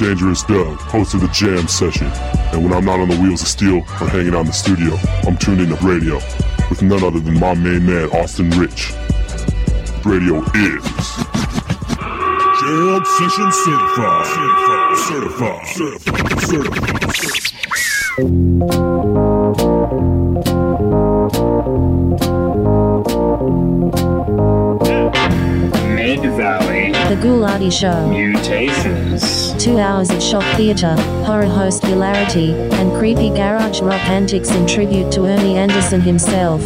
Dangerous Doug, host of the Jam Session. And when I'm not on the wheels of steel or hanging out in the studio, I'm tuned into radio with none other than my main man, Austin Rich. Radio is Jam Session Certified. Certified. Certified. Certified. Certified. Valley The Ghoulardi Show. Mutations. Two hours of shock theatre, horror host hilarity, and creepy garage rock antics in tribute to Ernie Anderson himself.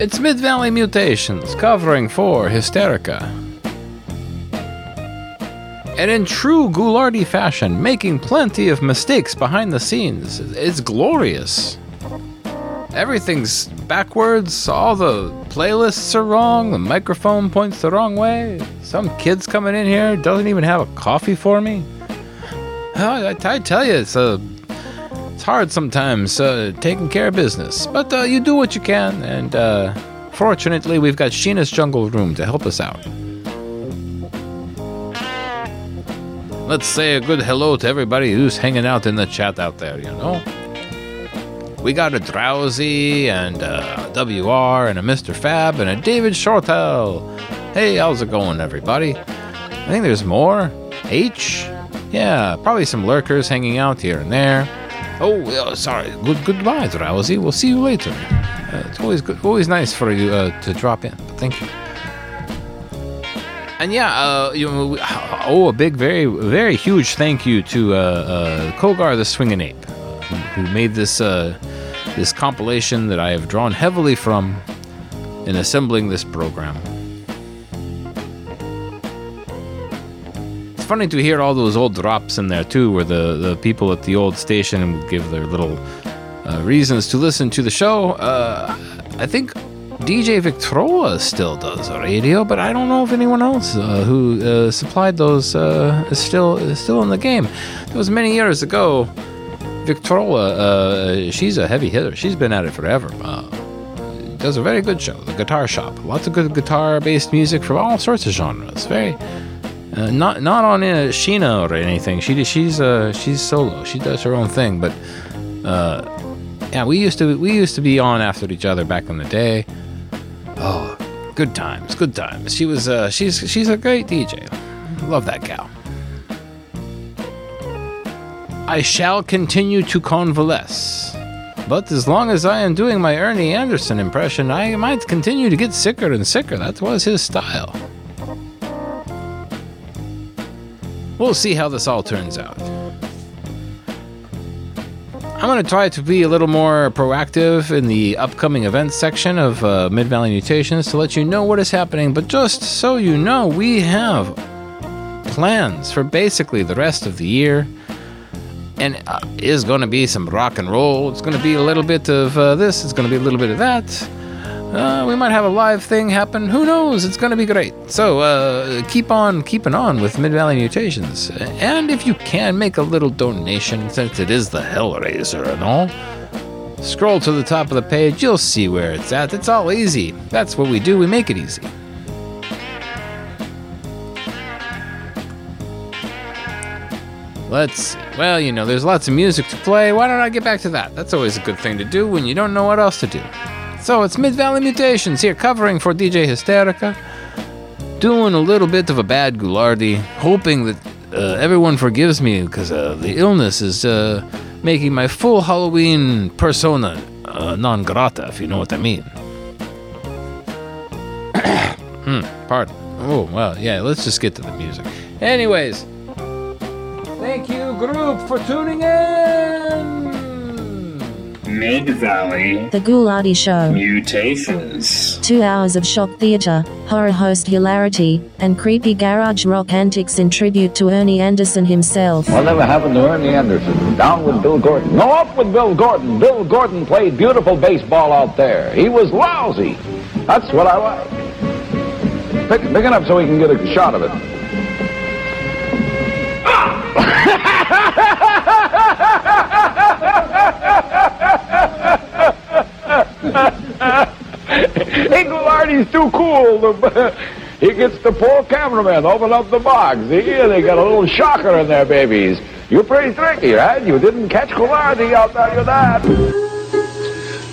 It's Mid Valley Mutations, covering for Hysterica. And in true Ghoulardi fashion, making plenty of mistakes behind the scenes. It's glorious. Everything's backwards, all the playlists are wrong, the microphone points the wrong way. Some kid's coming in here, doesn't even have a coffee for me. Oh, I, I tell you, it's uh, it's hard sometimes uh, taking care of business, but uh, you do what you can, and uh, fortunately, we've got Sheena's Jungle Room to help us out. Let's say a good hello to everybody who's hanging out in the chat out there. You know, we got a Drowsy and a WR and a Mr. Fab and a David Shortell. Hey, how's it going, everybody? I think there's more. H. Yeah, probably some lurkers hanging out here and there. Oh, sorry. Good goodbye, Drowsy. We'll see you later. Uh, it's always good, always nice for you uh, to drop in. Thank you. And yeah, uh, you know, oh, a big, very, very huge thank you to uh, uh, Kogar the Swinging Ape, who, who made this uh, this compilation that I have drawn heavily from in assembling this program. Funny to hear all those old drops in there too, where the, the people at the old station would give their little uh, reasons to listen to the show. Uh, I think DJ Victrola still does radio, but I don't know if anyone else uh, who uh, supplied those uh, is still is still in the game. That was many years ago. Victrola, uh, she's a heavy hitter. She's been at it forever. Does a very good show. The Guitar Shop, lots of good guitar-based music from all sorts of genres. Very uh, not not on uh, Sheena or anything. She she's uh, she's solo. She does her own thing. But uh, yeah, we used to we used to be on after each other back in the day. Oh, good times, good times. She was uh, she's she's a great DJ. Love that gal. I shall continue to convalesce. But as long as I am doing my Ernie Anderson impression, I might continue to get sicker and sicker. That was his style. We'll see how this all turns out. I'm going to try to be a little more proactive in the upcoming events section of uh, Mid Valley Mutations to let you know what is happening. But just so you know, we have plans for basically the rest of the year. And uh, is going to be some rock and roll. It's going to be a little bit of uh, this. It's going to be a little bit of that. Uh, we might have a live thing happen. Who knows? It's going to be great. So uh, keep on keeping on with Mid Valley Mutations. And if you can, make a little donation since it is the Hellraiser and all. Scroll to the top of the page. You'll see where it's at. It's all easy. That's what we do. We make it easy. Let's. Well, you know, there's lots of music to play. Why don't I get back to that? That's always a good thing to do when you don't know what else to do. So it's Mid Valley Mutations here, covering for DJ Hysterica, doing a little bit of a bad Ghoulardi, hoping that uh, everyone forgives me because uh, the illness is uh, making my full Halloween persona uh, non grata, if you know what I mean. hmm, pardon. Oh, well, yeah, let's just get to the music. Anyways, thank you, group, for tuning in. Mid Valley The Ghoulardi Show. Mutations. Two hours of shock theatre, horror host hilarity, and creepy garage rock antics in tribute to Ernie Anderson himself. Whatever happened to Ernie Anderson? Down with Bill Gordon. No, up with Bill Gordon. Bill Gordon played beautiful baseball out there. He was lousy. That's what I like. Pick, pick it up so we can get a shot of it. hey, Ghoulardi's too cool. he gets the poor cameraman open up the box. See, they got a little shocker in there, babies. You're pretty tricky, right? You didn't catch Goulardi, I'll tell you that.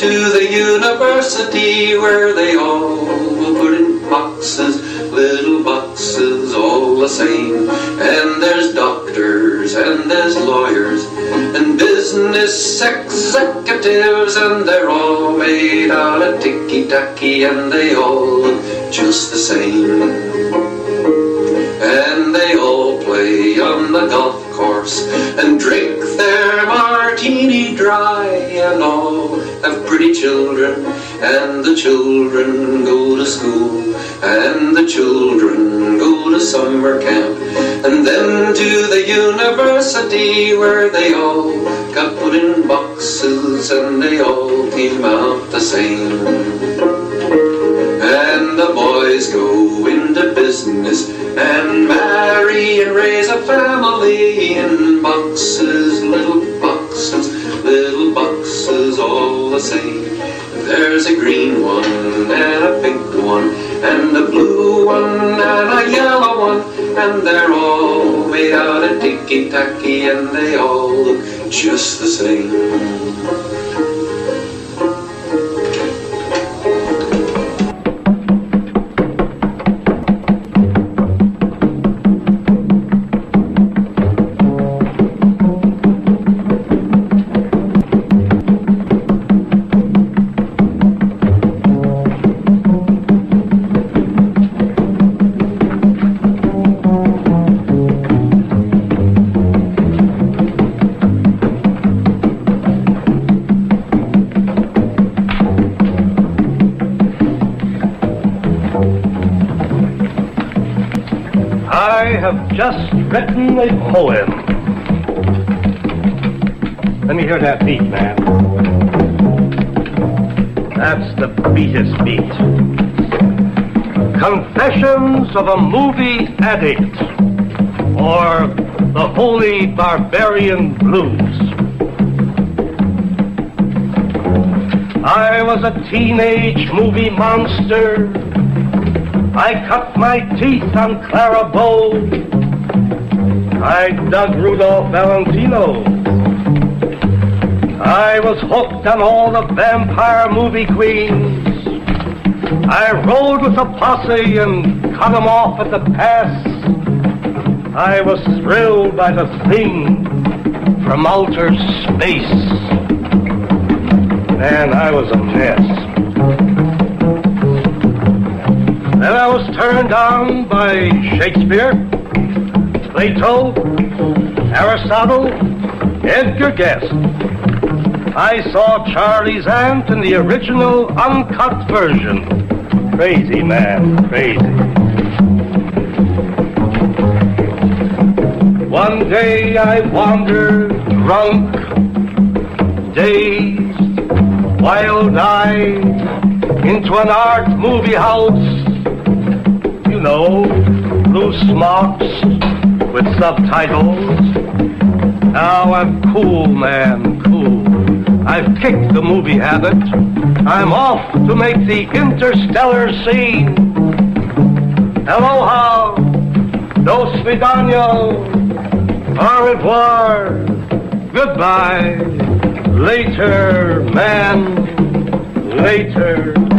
to the university where they all were put in boxes, little boxes, all the same. And there's doctors and there's lawyers and business executives, and they're all made out of ticky tacky, and they all look just the same. And they all play on the golf course and drink their martini dry and all. Have pretty children and the children go to school and the children go to summer camp. And then to the university where they all got put in boxes and they all came out the same and the boys go into business and marry and raise a family in boxes, little boxes, little boxes, all the same. There's a green one and a pink one and a blue one and a yellow one, and they're all made out of ticky tacky and they all look just the same. Just written a poem. Let me hear that beat, man. That's the beatest beat. Confessions of a Movie Addict, or The Holy Barbarian Blues. I was a teenage movie monster. I cut my teeth on Clara Bow. I dug Rudolph Valentino. I was hooked on all the vampire movie queens. I rode with a posse and cut 'em off at the pass. I was thrilled by the thing from outer space. Man, I was a mess. Then I was turned on by Shakespeare, Plato, Aristotle, Edgar Guest. I saw Charlie's Aunt in the original uncut version. Crazy, man, crazy. One day I wandered drunk, dazed, wild-eyed, into an art movie house you know, blue smocks with subtitles. Now I'm cool, man, cool. I've kicked the movie habit. I'm off to make the interstellar scene. Aloha, dos vidano, au revoir, goodbye, later, man, later.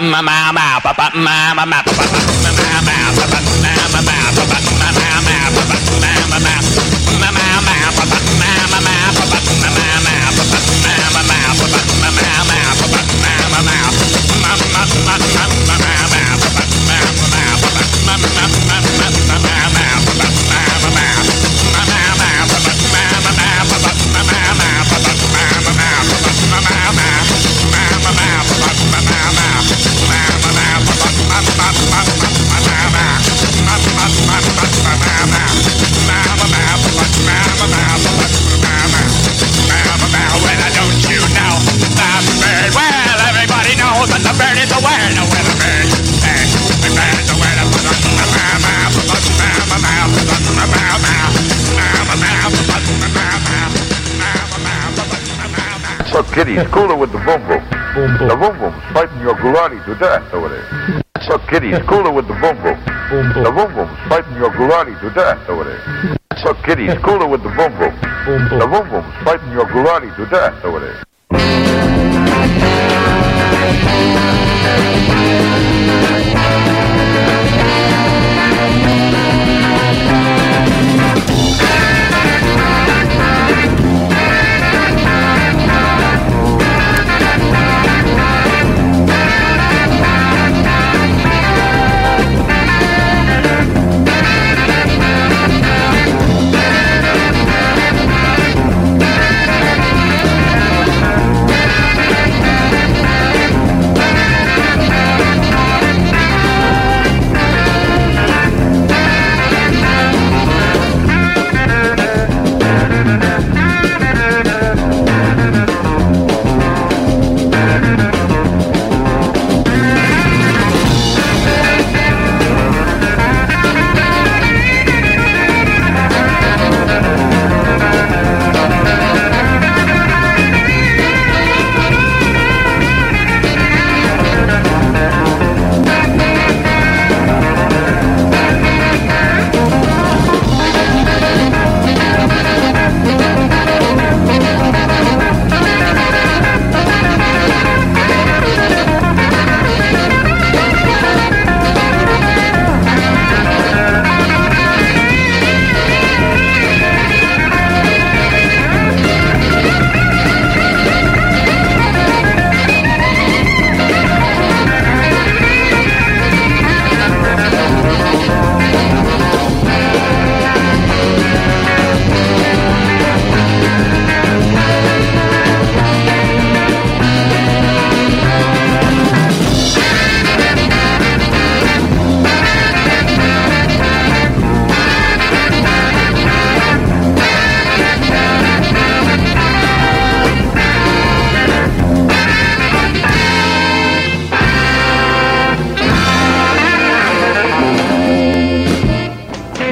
Mama, mama, mama. Kitties cooler with the boom boom. boom, boom. The boom boom's fighting your gulati to death over there. Look, kitties cooler with the boom boom. boom, boom. The boom boom's fighting your gulati to death over there. Look, kitties cooler with the boom boom. boom, boom. The boom boom's fighting your gulati to death over there.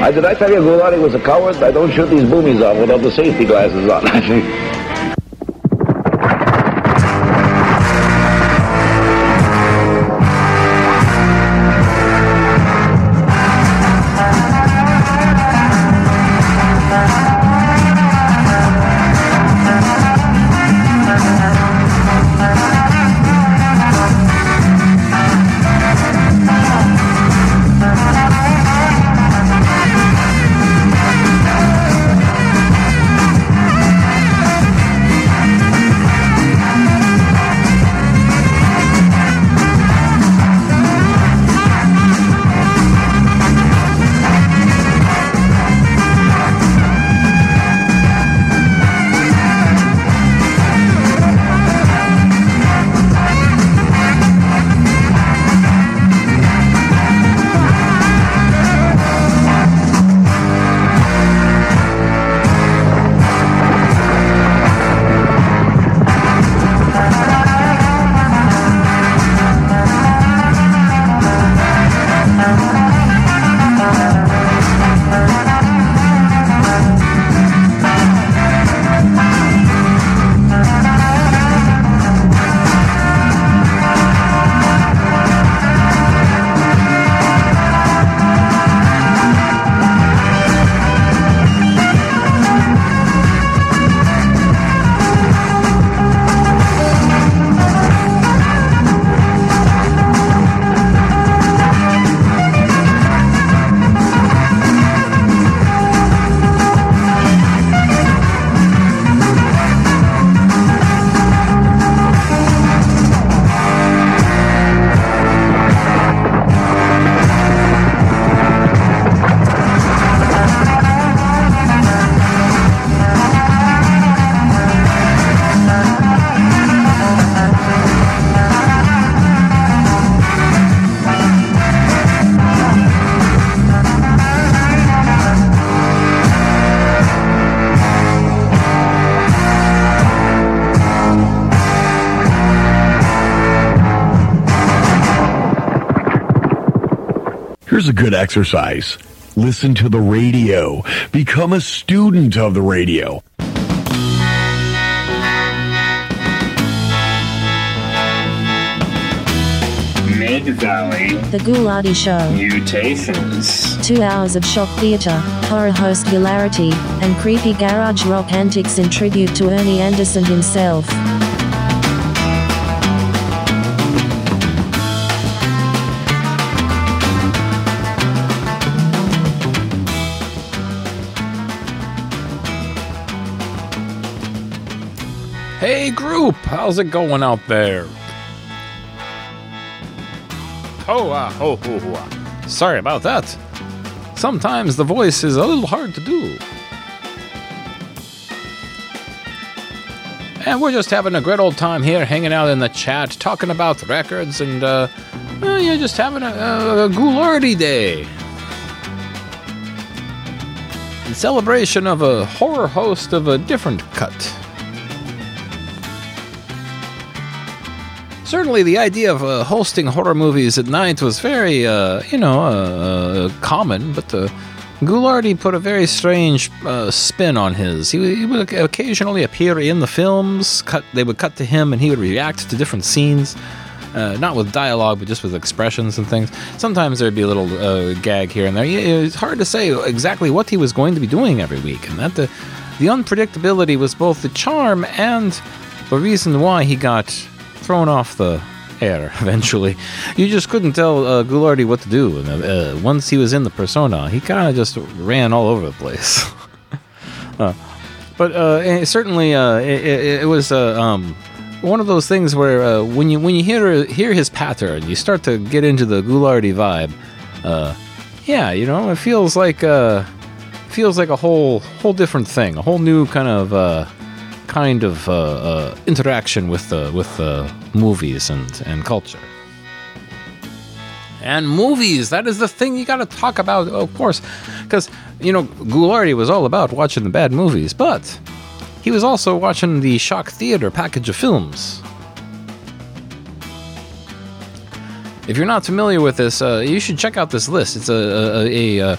I, did I tell you Ghoulardi was a coward? I don't shoot these boomies off without the safety glasses on. good exercise. Listen to the radio. Become a student of the radio. Mid Valley The Ghoulardi Show. Mutations. Two hours of shock theatre, horror host hilarity, and creepy garage rock antics in tribute to Ernie Anderson himself. How's it going out there? Ho, ho, ho, uh. Sorry about that. Sometimes the voice is a little hard to do. And we're just having a great old time here, hanging out in the chat, talking about records, and uh, well, yeah, just having a, a, a Ghoulardi day. In celebration of a horror host of a different cut. Certainly, the idea of uh, hosting horror movies at night was very, uh, you know, uh, uh, common, but the Ghoulardi put a very strange uh, spin on his. He, would- he would occasionally appear in the films. Cut, they would cut to him, and he would react to different scenes. Uh, not with dialogue, but just with expressions and things. Sometimes there'd be a little uh, gag here and there. Yeah, It's hard to say exactly what he was going to be doing every week, and that the the unpredictability was both the charm and the reason why he got thrown off the air eventually. You just couldn't tell uh, Ghoulardi what to do. And uh, once he was in the persona, he kind of just ran all over the place. uh, but uh, certainly, uh, it, it, was uh, um, one of those things where uh, when you when you hear hear his pattern, you start to get into the Ghoulardi vibe. Uh, yeah, you know, it feels like uh, feels like a whole whole different thing, a whole new kind of uh, kind of uh, uh, interaction with uh, with uh, movies and and culture. And movies, that is the thing you got to talk about, of course, because you know Ghoulardi was all about watching the bad movies, but he was also watching the shock theater package of films. If you're not familiar with this, uh, you should check out this list. It's a a, a, a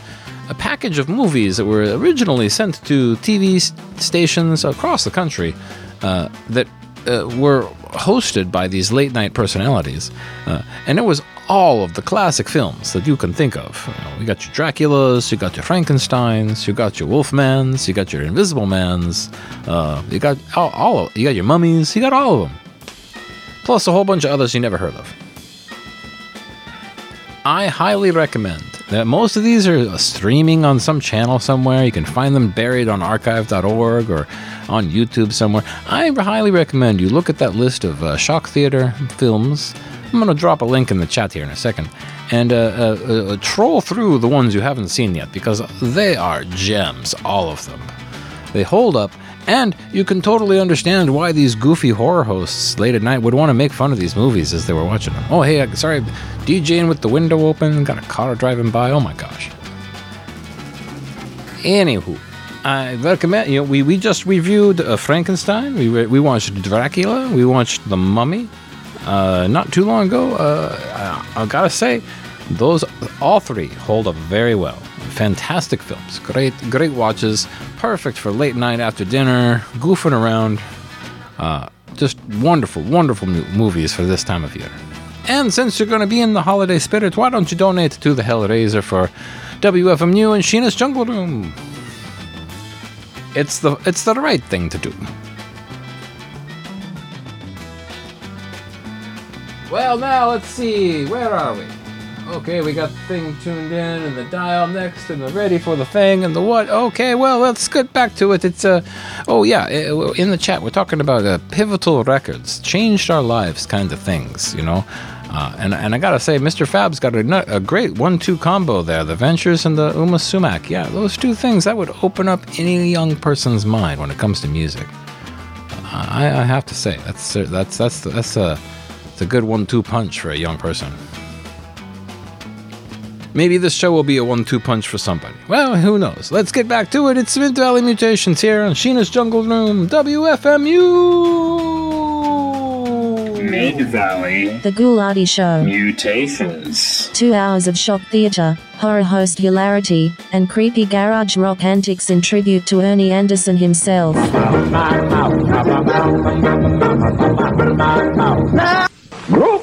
a package of movies that were originally sent to TV stations across the country uh, that uh, were hosted by these late night personalities, uh, and it was all of the classic films that you can think of. You, know, you got your Draculas, you got your Frankenstein's, you got your Wolfmans, you got your Invisible Mans, uh, you got all, all of, you got your mummies, you got all of them, plus a whole bunch of others you never heard of. I highly recommend that most of these are streaming on some channel somewhere. You can find them buried on archive.org or on YouTube somewhere. I highly recommend you look at that list of uh, shock theater films. I'm going to drop a link in the chat here in a second and uh, uh, uh, troll through the ones you haven't seen yet because they are gems, all of them. They hold up, and you can totally understand why these goofy horror hosts late at night would want to make fun of these movies as they were watching them. Oh, hey, sorry, DJing with the window open, got a car driving by. Oh my gosh. Anywho, I recommend. You know, we, we just reviewed uh, Frankenstein. We we watched Dracula. We watched The Mummy. Uh, not too long ago. Uh, I, I gotta say, those all three hold up very well. Fantastic films. Great great watches. Perfect for late night after dinner, goofing around. Uh, just wonderful, wonderful movies for this time of year. And since you're going to be in the holiday spirit, why don't you donate to the Hellraiser for WFMU and Sheena's Jungle Room? It's the it's the right thing to do. Well, now let's see. Where are we? Okay, we got the thing tuned in and the dial next and the ready for the thing and the what. Okay, well, let's get back to it. It's uh oh yeah, uh, in the chat we're talking about uh, pivotal records, changed our lives kind of things, you know. Uh, and, and I gotta say, Mr. Fab's got a, a great one-two combo there. The Ventures and the Yma Sumac. Yeah, those two things that would open up any young person's mind when it comes to music. I, I have to say that's that's that's that's a it's a good one-two punch for a young person. Maybe this show will be a one-two punch for somebody. Well, who knows? Let's get back to it. It's Mid Valley Mutations here on Sheena's Jungle Room, WFMU. Mid Valley The Ghoulardi Show. Mutations. Two hours of shock theatre, horror host hilarity, and creepy garage rock antics in tribute to Ernie Anderson himself. Group,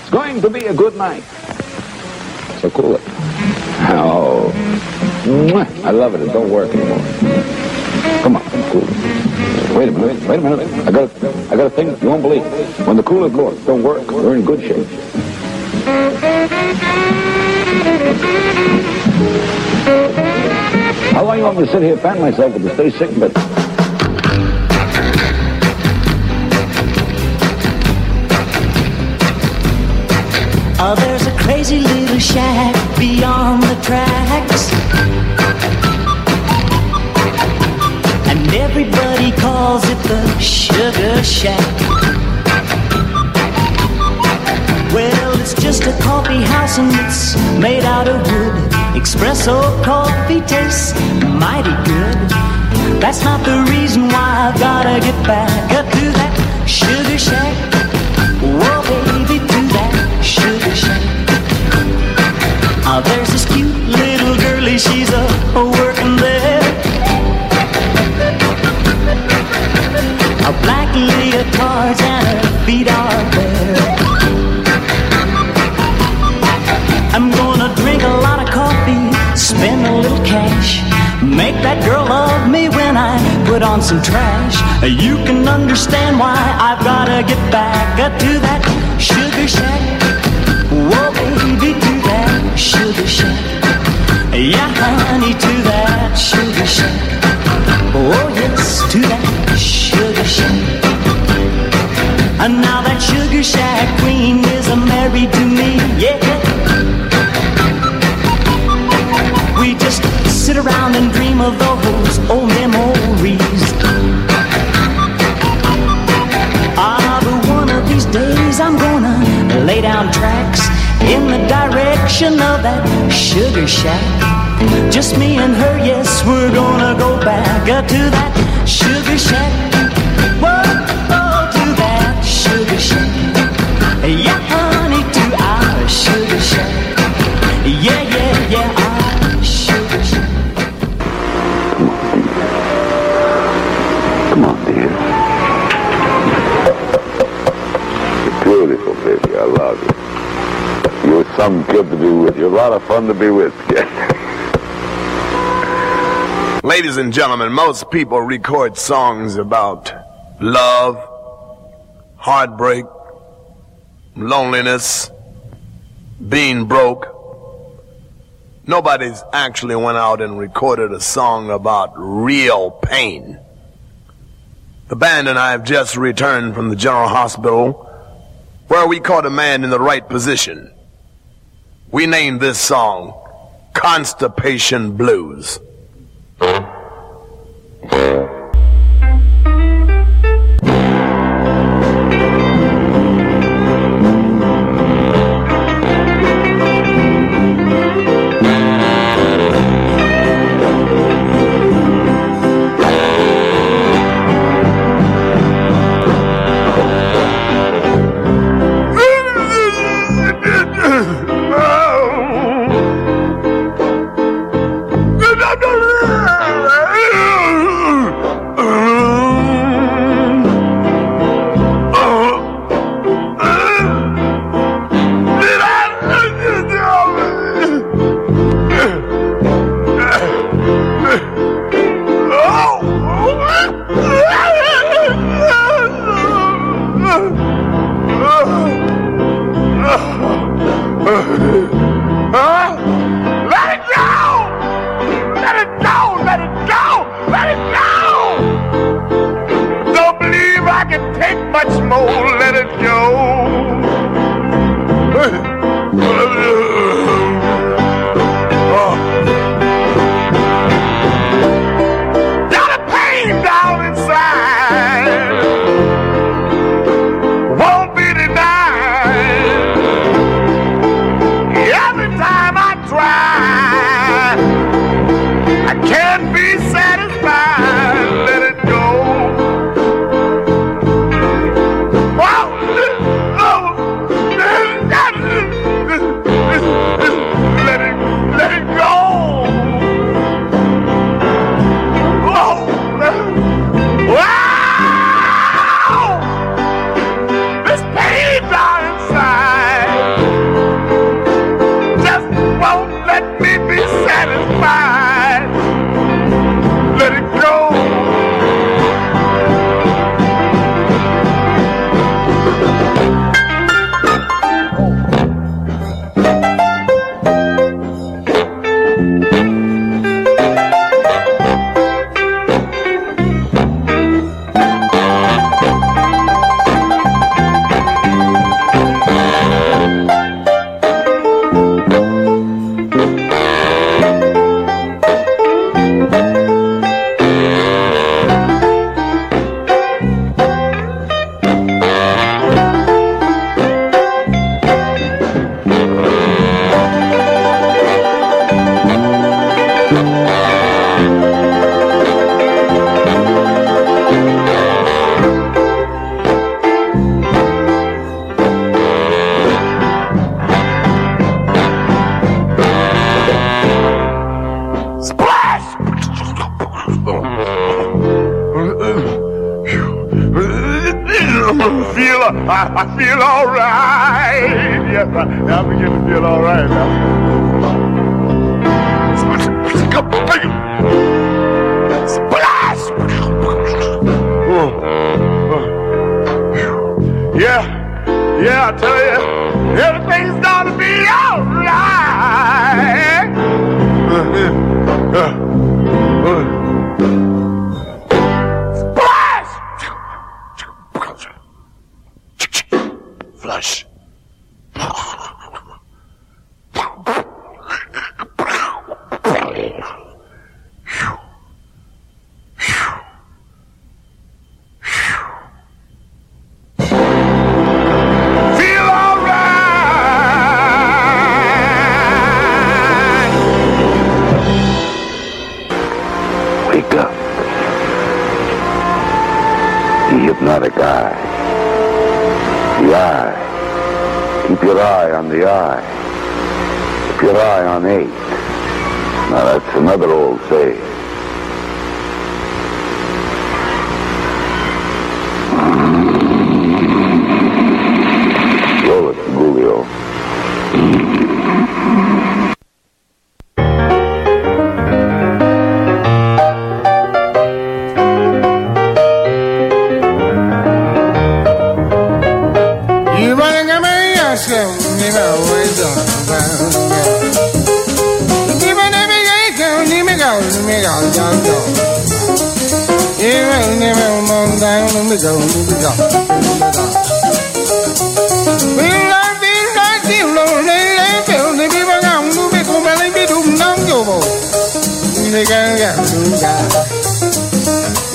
it's going to be a good night. So cool it. Oh, I love it. It don't work anymore. Come on, cool. it. Wait a minute. Wait a minute. I got a, I got a thing you won't believe. When the cooler goes, don't work. We're in good shape. How long you want me to sit here fan myself the stay sick bit? There's a shack beyond the tracks. And everybody calls it the Sugar Shack. Well, it's just a coffee house and it's made out of wood. Espresso coffee tastes mighty good. That's not the reason why I've gotta get back up to that Sugar Shack. There's this cute little girlie, she's a, a working there. A black leotards and her feet are bare. I'm gonna drink a lot of coffee, spend a little cash, make that girl love me when I put on some trash. You can understand why I've gotta get back up to that sugar shack. Sugar shack. Yeah, honey, to that sugar shack. Oh, yes, to that sugar shack. And now that sugar shack queen is married to me, yeah. We just sit around and dream of those old memories. Ah, but one of these days I'm gonna lay down tracks in the direction of that sugar shack. Just me and her, yes, we're gonna go back up to that sugar shack. Whoa, oh, to that sugar shack. Yeah, honey, to our sugar shack. You. You're some kid to be with. You're a lot of fun to be with. Ladies and gentlemen, most people record songs about love, heartbreak, loneliness, being broke. Nobody's actually went out and recorded a song about real pain. The band and I have just returned from the General Hospital where we caught a man in the right position. We named this song Constipation Blues. Can take much more. Let it go.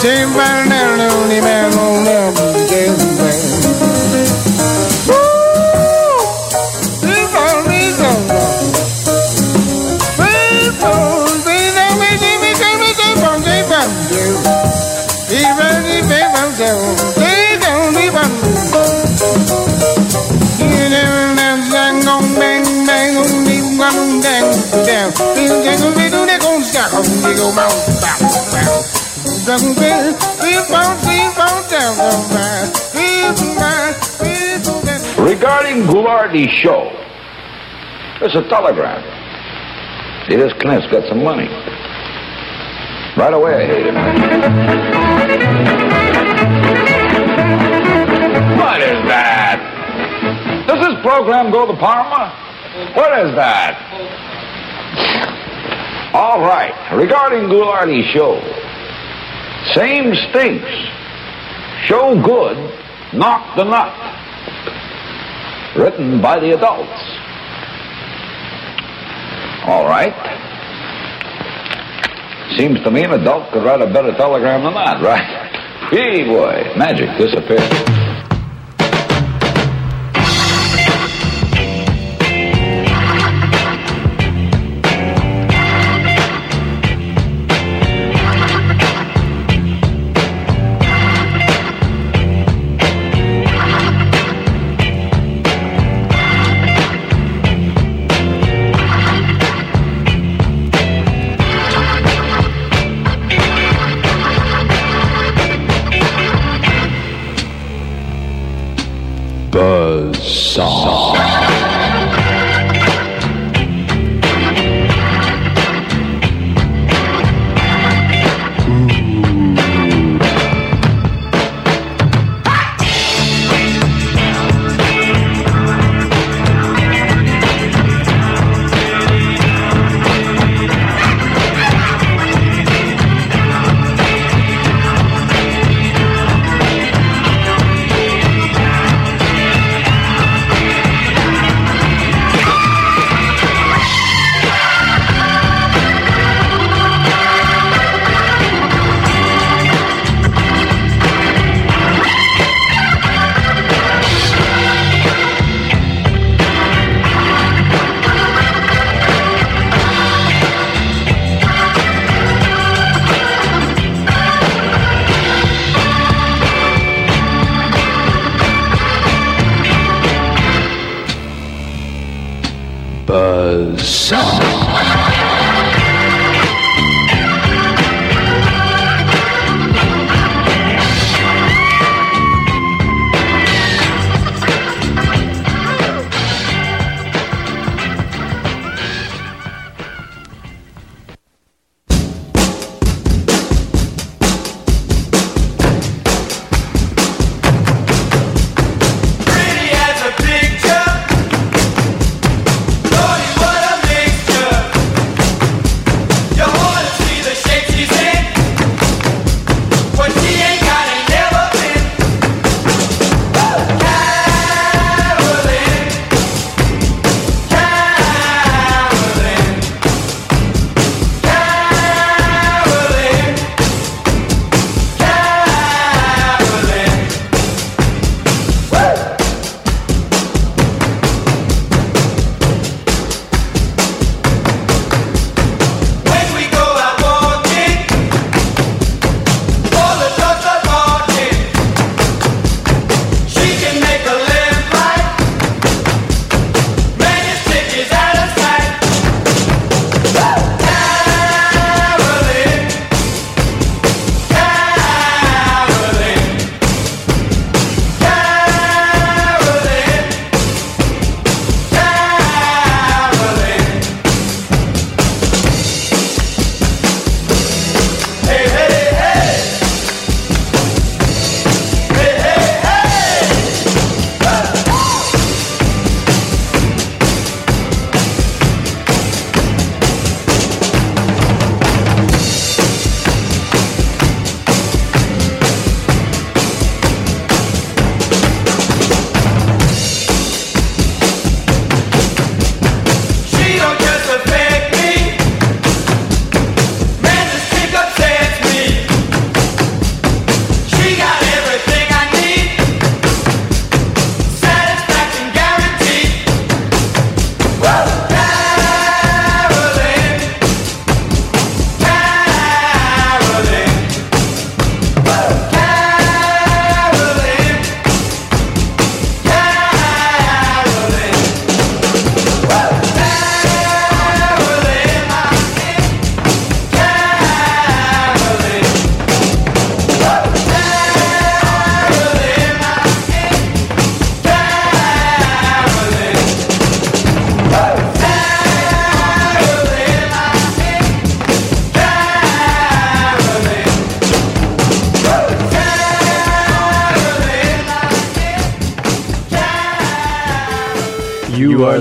Take my little Regarding Ghoulardi's show, there's a telegram. See, this Clint's got some money. Right away, I hate him. What is that? Does this program go to Parma? What is that? All right. Regarding Ghoulardi's show, same stinks. Show good, knock the nut. Written by the adults. All right. Seems to me an adult could write a better telegram than that, right? Hey, boy, magic disappeared.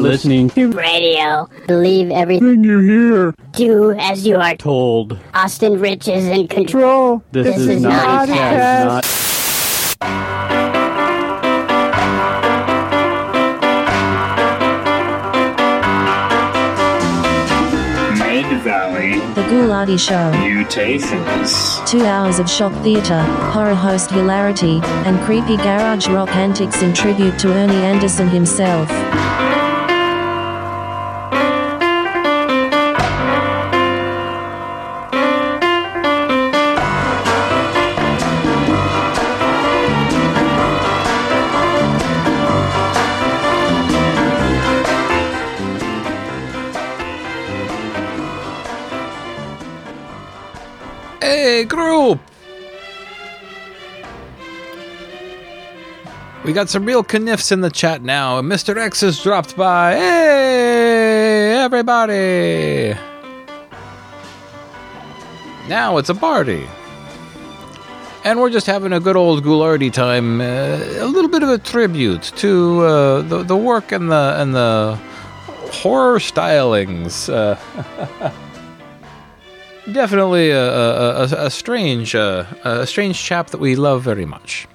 Listening to Radio. Believe everything you hear. do as you are Told. Austin Rich is in control. This, is, not, a not Mid Valley The Ghoulardi Show. Mutations. Two hours of shock theatre, horror host hilarity, and creepy garage rock antics in tribute to Ernie Anderson himself. We got some real knifs in the chat now. Mr. X has dropped by. Hey, everybody! Now it's a party. And we're just having a good old Ghoulardi time. Uh, a little bit of a tribute to uh, the, the work and the, and the horror stylings. Uh, definitely a, a, a, a strange uh, a strange chap that we love very much.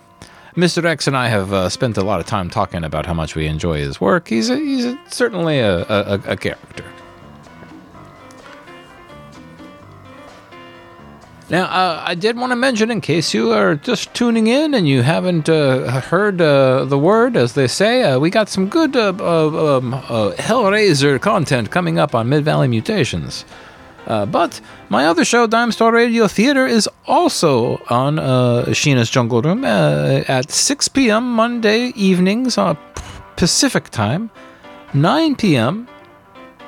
Mr. X and I have uh, spent a lot of time talking about how much we enjoy his work. He's a, he's a, certainly a, a, a character. Now, uh, I did want to mention, in case you are just tuning in and you haven't uh, heard uh, the word, as they say, uh, we got some good uh, uh, um, Hellraiser content coming up on Mid Valley Mutations. Uh, but my other show, Dime Store Radio Theater, is also on uh, Sheena's Jungle Room uh, at 6 p.m. Monday evenings on Pacific time, 9 p.m.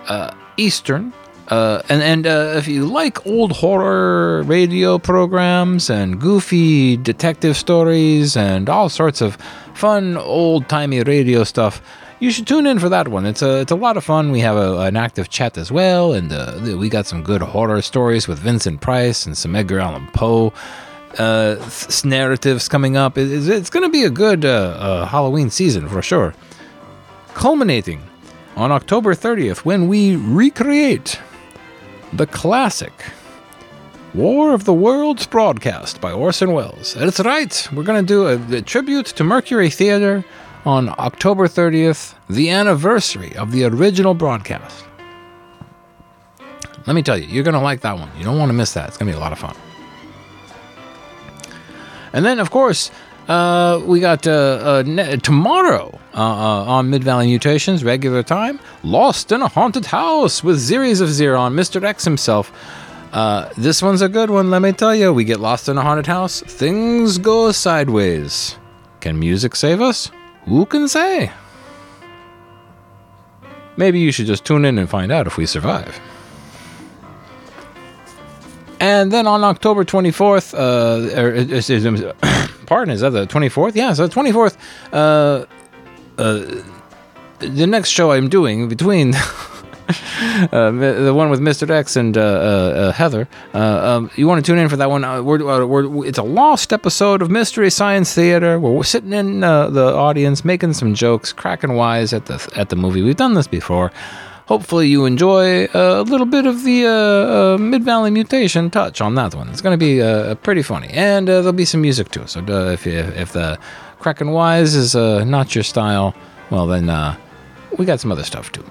Uh, Eastern. Uh, and and uh, if you like old horror radio programs and goofy detective stories and all sorts of fun old timey radio stuff, you should tune in for that one. It's a it's a lot of fun. We have a, an active chat as well, and uh, we got some good horror stories with Vincent Price and some Edgar Allan Poe uh, s- narratives coming up. It- it's it's going to be a good uh, uh, Halloween season for sure. Culminating on October 30th when we recreate the classic War of the Worlds broadcast by Orson Welles. That's right, we're going to do a, a tribute to Mercury Theater on October 30th, the anniversary of the original broadcast. Let me tell you, you're going to like that one. You don't want to miss that. It's going to be a lot of fun. And then, of course, uh, we got uh, uh, tomorrow uh, uh, on Mid Valley Mutations, regular time, Lost in a Haunted House with Series of Zero on Mr. X himself. Uh, this one's a good one, let me tell you. We get lost in a haunted house, things go sideways. Can music save us? Who can say? Maybe you should just tune in and find out if we survive. And then on October 24th, uh, is- pardon, is that the 24th? Yeah, so the 24th, uh, uh, the next show I'm doing between uh, the one with Mr. X and uh, uh, uh, Heather, uh, um, you want to tune in for that one? Uh, we're, we're, it's a lost episode of Mystery Science Theater. We're sitting in the audience, making some jokes, cracking wise at the at the movie. We've done this before. Hopefully, you enjoy a little bit of the Mid Valley Mutation touch on that one. It's going to be pretty funny, and there'll be some music too. So if you, if the cracking wise is not your style, well then we got some other stuff too.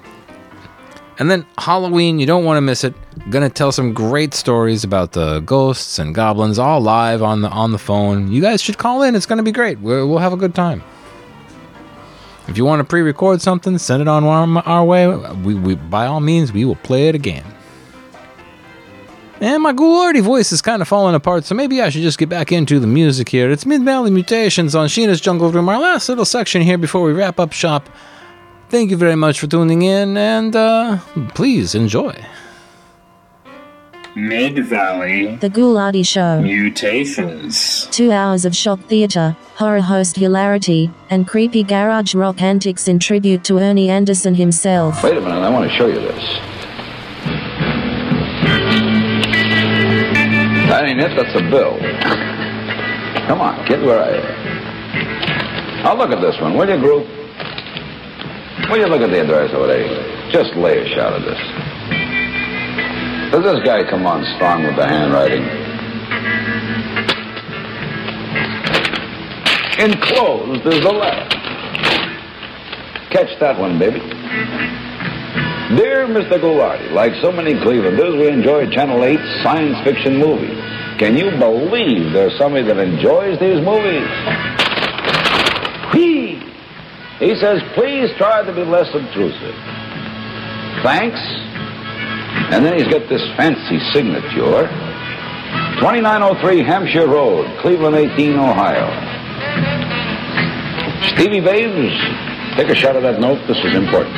And then Halloween, you don't want to miss it. gonna tell some great stories about the ghosts and goblins, all live on the on the phone. You guys should call in. It's gonna be great. We're, we'll have a good time. If you want to pre-record something, send it on our, our way. We, we by all means we will play it again. And my Ghoulardi voice is kind of falling apart, so maybe I should just get back into the music here. It's Mid Valley Mutations on Sheena's Jungle Room, our last little section here before we wrap up shop. Thank you very much for tuning in, and uh, please enjoy. Mid Valley The Ghoulardi Show. Mutations. Two hours of shock theatre, horror host hilarity, and creepy garage rock antics in tribute to Ernie Anderson himself. Wait a minute, I want to show you this. That ain't it, that's a bill. Come on, get where are you? Now look at this one, will you, group? Will you look at the address over there? Just lay a shot of this. Does this guy come on strong with the handwriting? Enclosed is the letter. Catch that one, baby. Dear Mr. Ghoulardi, like so many Clevelanders, we enjoy Channel 8 science fiction movies. Can you believe there's somebody that enjoys these movies? Whee! He says, please try to be less obtrusive. Thanks. And then he's got this fancy signature 2903 Hampshire Road, Cleveland 18, Ohio. Stevie Babes, take a shot of that note. This is important.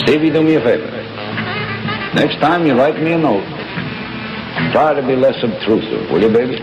Stevie, do me a favor. Next time you write me a note, try to be less obtrusive, will you, baby?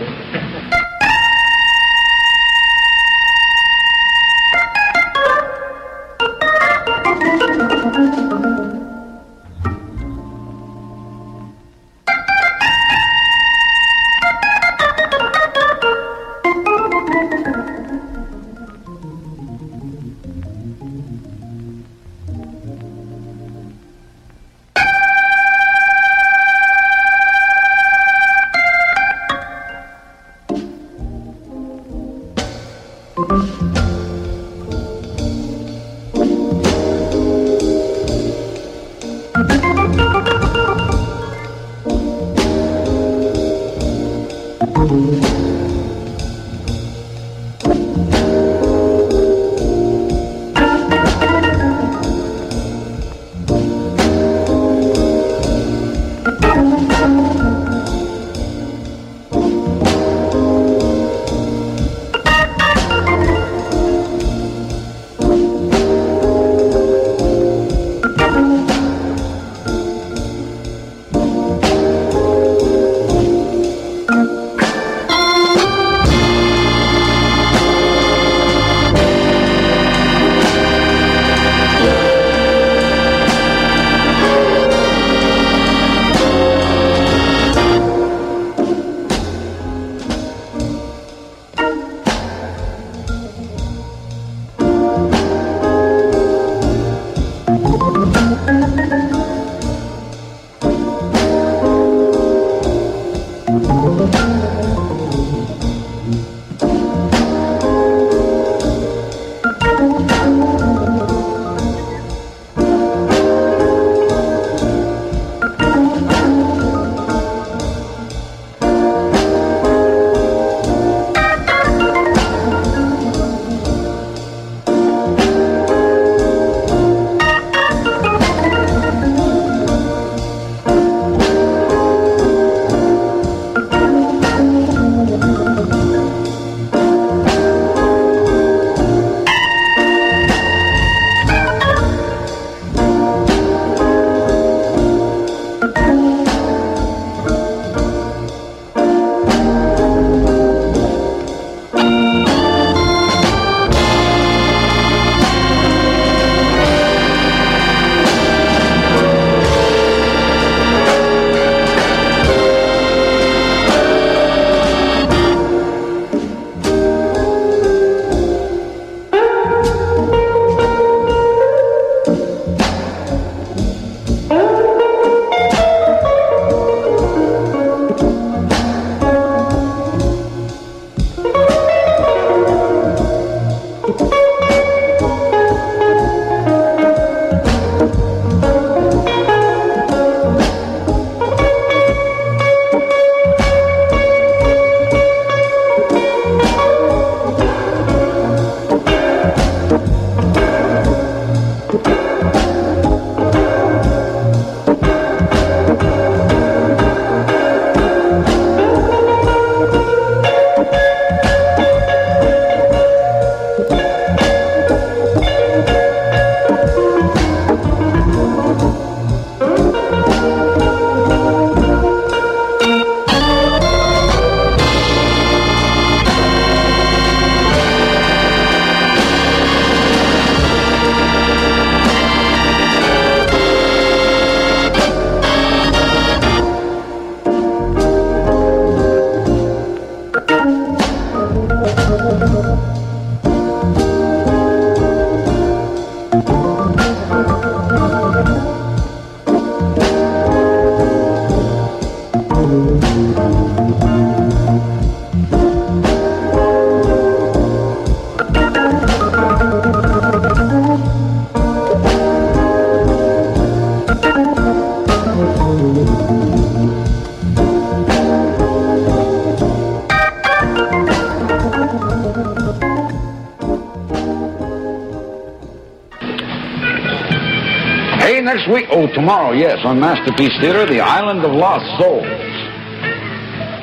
Tomorrow, yes, on Masterpiece Theater, The Island of Lost Souls.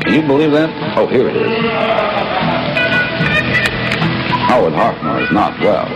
Can you believe that? Oh, here it is. Howard Hoffman is not well.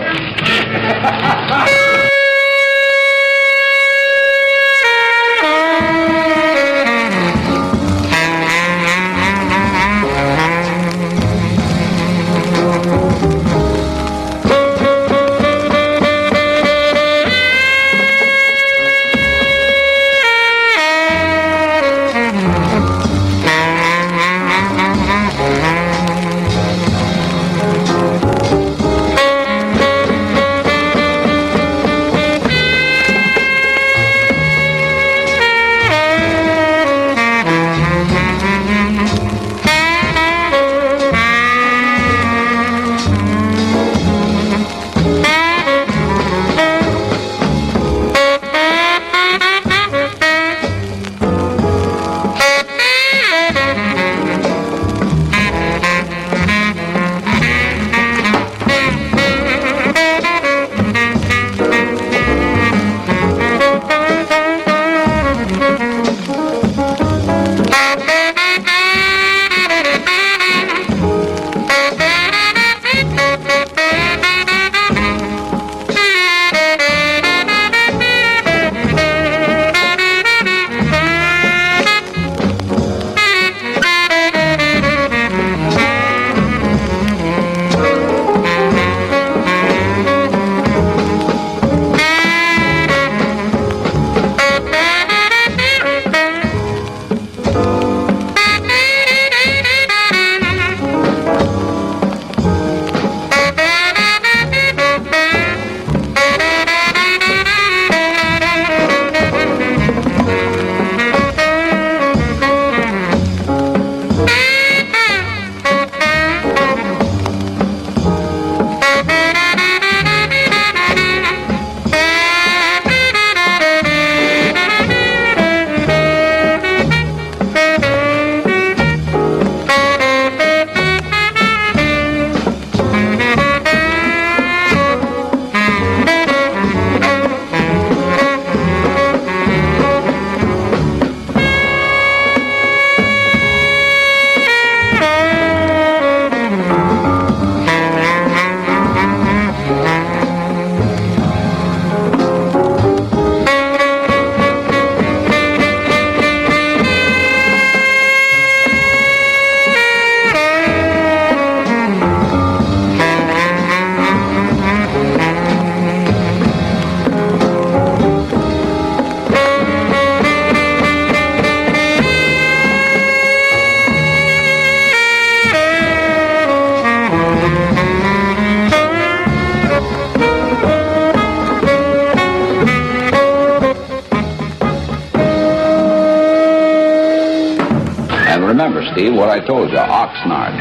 You, Oxnard.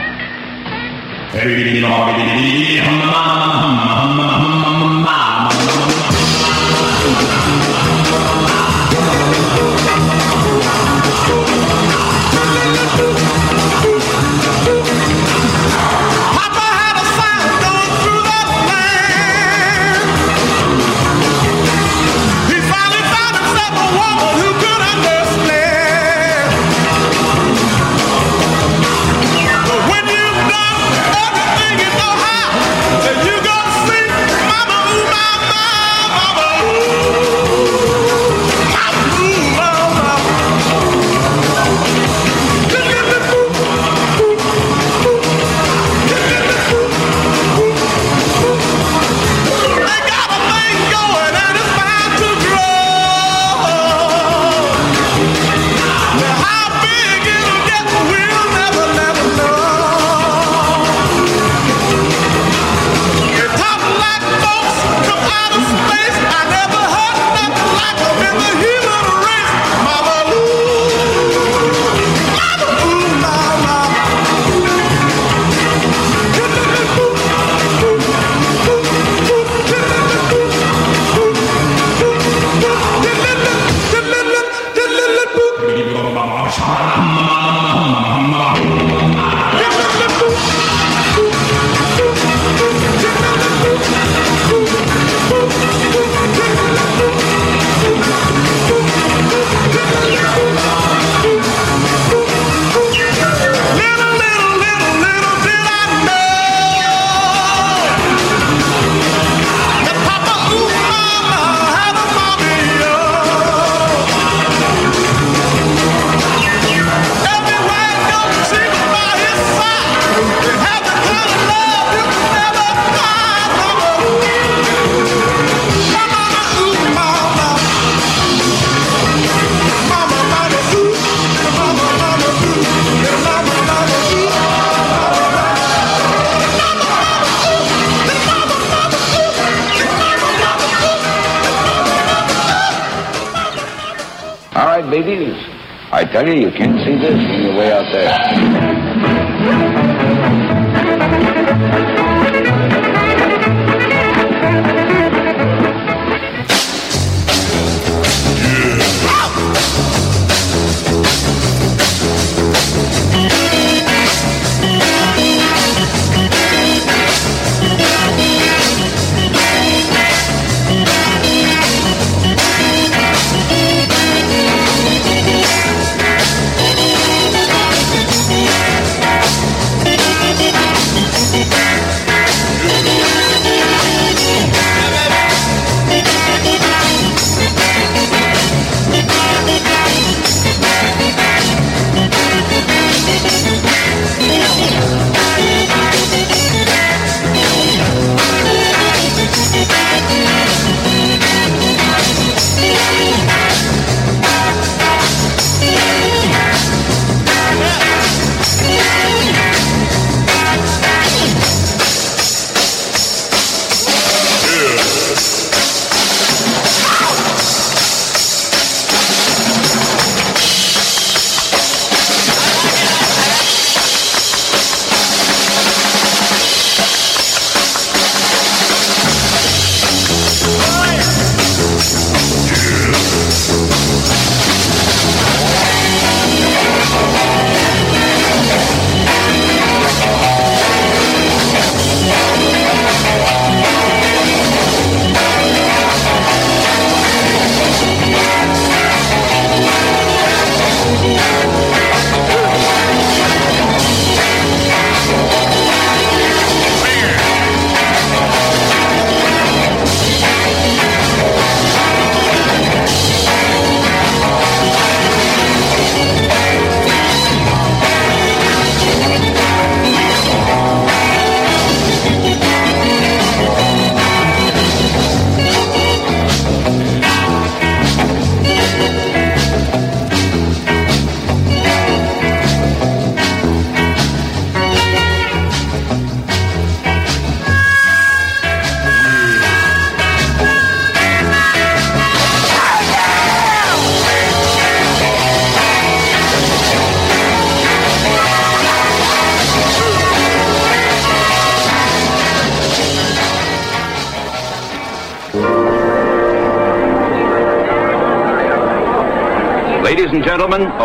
Tell you, you can't see this when you're way out there.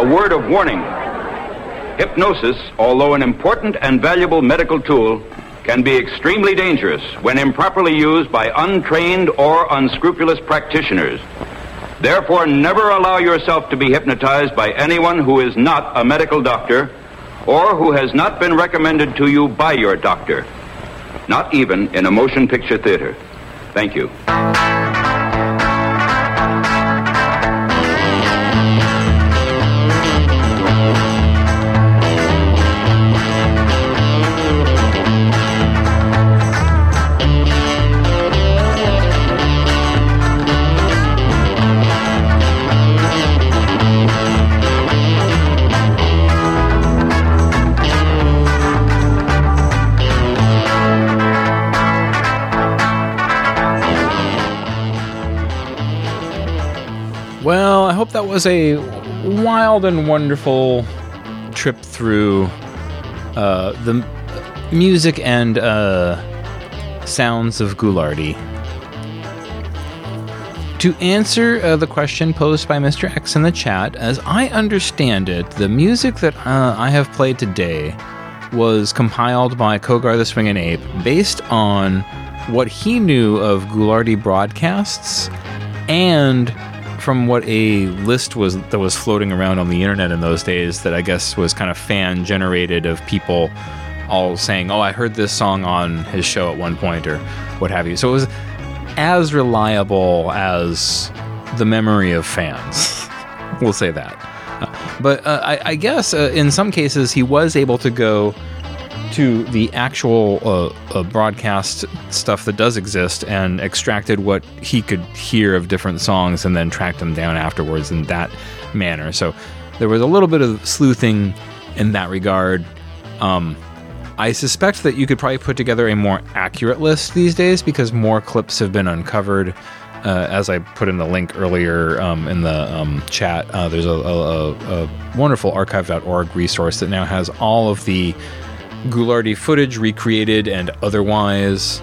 Word of warning. Hypnosis, although an important and valuable medical tool, can be extremely dangerous when improperly used by untrained or unscrupulous practitioners. Therefore, never allow yourself to be hypnotized by anyone who is not a medical doctor or who has not been recommended to you by your doctor, not even in a motion picture theater. Thank you. Was a wild and wonderful trip through uh, the music and uh, sounds of Ghoulardi. To answer uh, the question posed by Mr. X in the chat, as I understand it, the music that uh, I have played today was compiled by Kogar the Swingin' Ape based on what he knew of Ghoulardi broadcasts and from what a list was that was floating around on the internet in those days that I guess was kind of fan generated of people all saying, "Oh, I heard this song on his show at one point" or what have you. So it was as reliable as the memory of fans. we'll say that. But uh, I, I guess uh, in some cases he was able to go to the actual uh, uh, broadcast stuff that does exist and extracted what he could hear of different songs and then tracked them down afterwards in that manner. So there was a little bit of sleuthing in that regard. Um, I suspect that you could probably put together a more accurate list these days because more clips have been uncovered uh, as I put in the link earlier um, in the um, chat, uh, there's a, a, a, a wonderful archive.org resource that now has all of the Ghoulardi footage recreated and otherwise.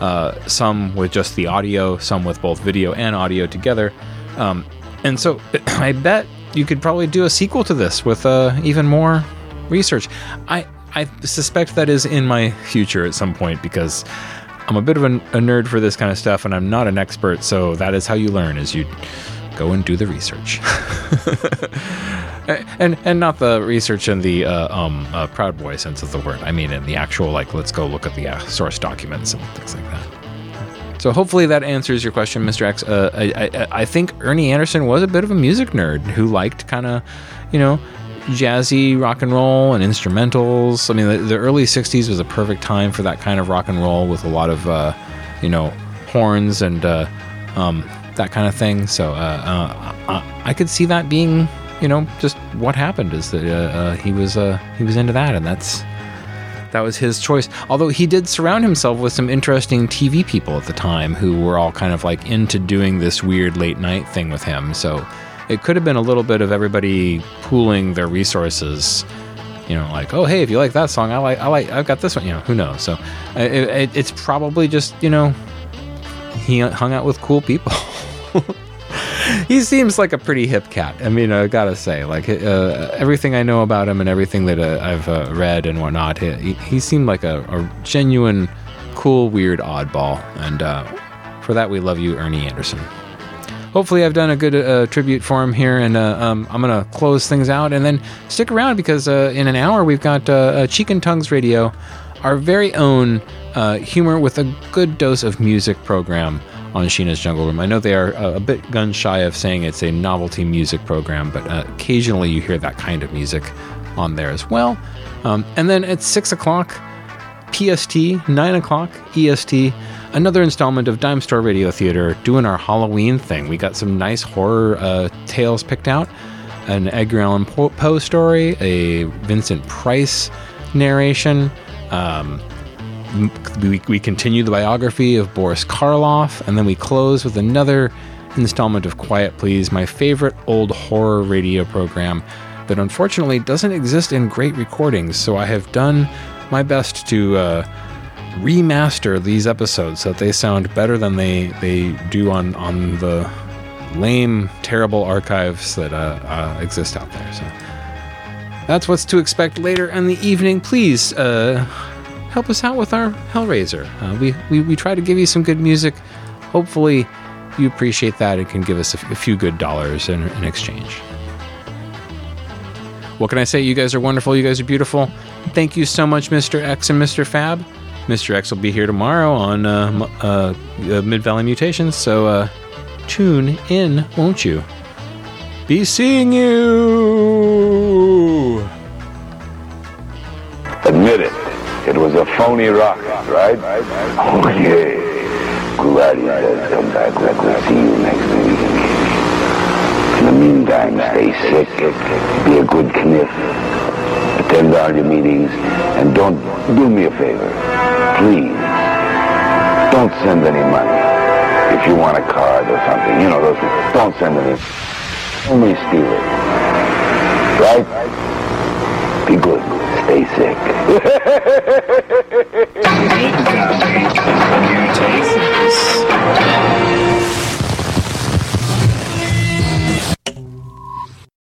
Uh, some with just the audio, some with both video and audio together. Um, and so I bet you could probably do a sequel to this with uh, even more research. I I suspect that is in my future at some point because I'm a bit of a, a nerd for this kind of stuff, and I'm not an expert. So that is how you learn: is you go and do the research, and and not the research in the uh, um, uh, proud boy sense of the word. I mean, in the actual like, let's go look at the uh, source documents and things like that. So hopefully that answers your question, Mr. X. Uh, I, I, I think Ernie Anderson was a bit of a music nerd who liked kind of, you know, jazzy rock and roll and instrumentals. I mean, the, the, early '60s was a perfect time for that kind of rock and roll with a lot of, uh, you know, horns and uh, um, that kind of thing. So uh, uh I could see that being, you know, just what happened is that uh, uh, he was he was into that, and that's that was his choice. Although he did surround himself with some interesting TV people at the time who were all kind of like into doing this weird late night thing with him. So it could have been a little bit of everybody pooling their resources. You know, like, oh hey, if you like that song, I like, I like, I've got this one. You know, who knows? So it, it, it's probably just you know he hung out with cool people. he seems like a pretty hip cat. I mean, I gotta say, like uh, everything I know about him and everything that uh, I've uh, read and whatnot, he, he seemed like a, a, genuine, cool, weird oddball. And uh, for that, we love you, Ernie Anderson. Hopefully, I've done a good uh, tribute for him here, and uh, um, I'm gonna close things out. And then stick around because in an hour we've got Cheek and Tongues Radio, our very own humor with a good dose of music program on Sheena's Jungle Room. I know they are uh, a bit gun shy of saying it's a novelty music program, but uh, occasionally you hear that kind of music on there as well. Um, and then at 6 o'clock PST, 9 o'clock EST, another installment of Dime Store Radio Theater doing our Halloween thing. We got some nice horror uh, tales picked out an Edgar Allan Poe story, a Vincent Price narration. Um, we, we continue the biography of Boris Karloff, and then we close with another installment of Quiet Please, my favorite old horror radio program that unfortunately doesn't exist in great recordings. So I have done my best to uh, remaster these episodes so that they sound better than they, they do on, on the lame, terrible archives that uh, uh, exist out there. So that's what's to expect later in the evening. Please uh, help us out with our Hellraiser. Uh, we, we, we try to give you some good music. Hopefully, you appreciate that and can give us a, few good dollars in, in exchange. What can I say? You guys are wonderful. You guys are beautiful. Thank you so much, Mr. X and Mr. Fab. Mr. X will be here tomorrow on uh, uh, Mid Valley Mutations, so uh, tune in, won't you? Be seeing you! Admit it. It was a phony rocket, right? Oh, yeah. Ghoulardi says come back. We'll see you next week. In the meantime, stay sick, be a good knif, attend all your meetings, and don't do me a favor. Please, don't send any money. If you want a card or something, you know, those don't send any. Only steal it. Right? Be good. Stay sick. Mutations.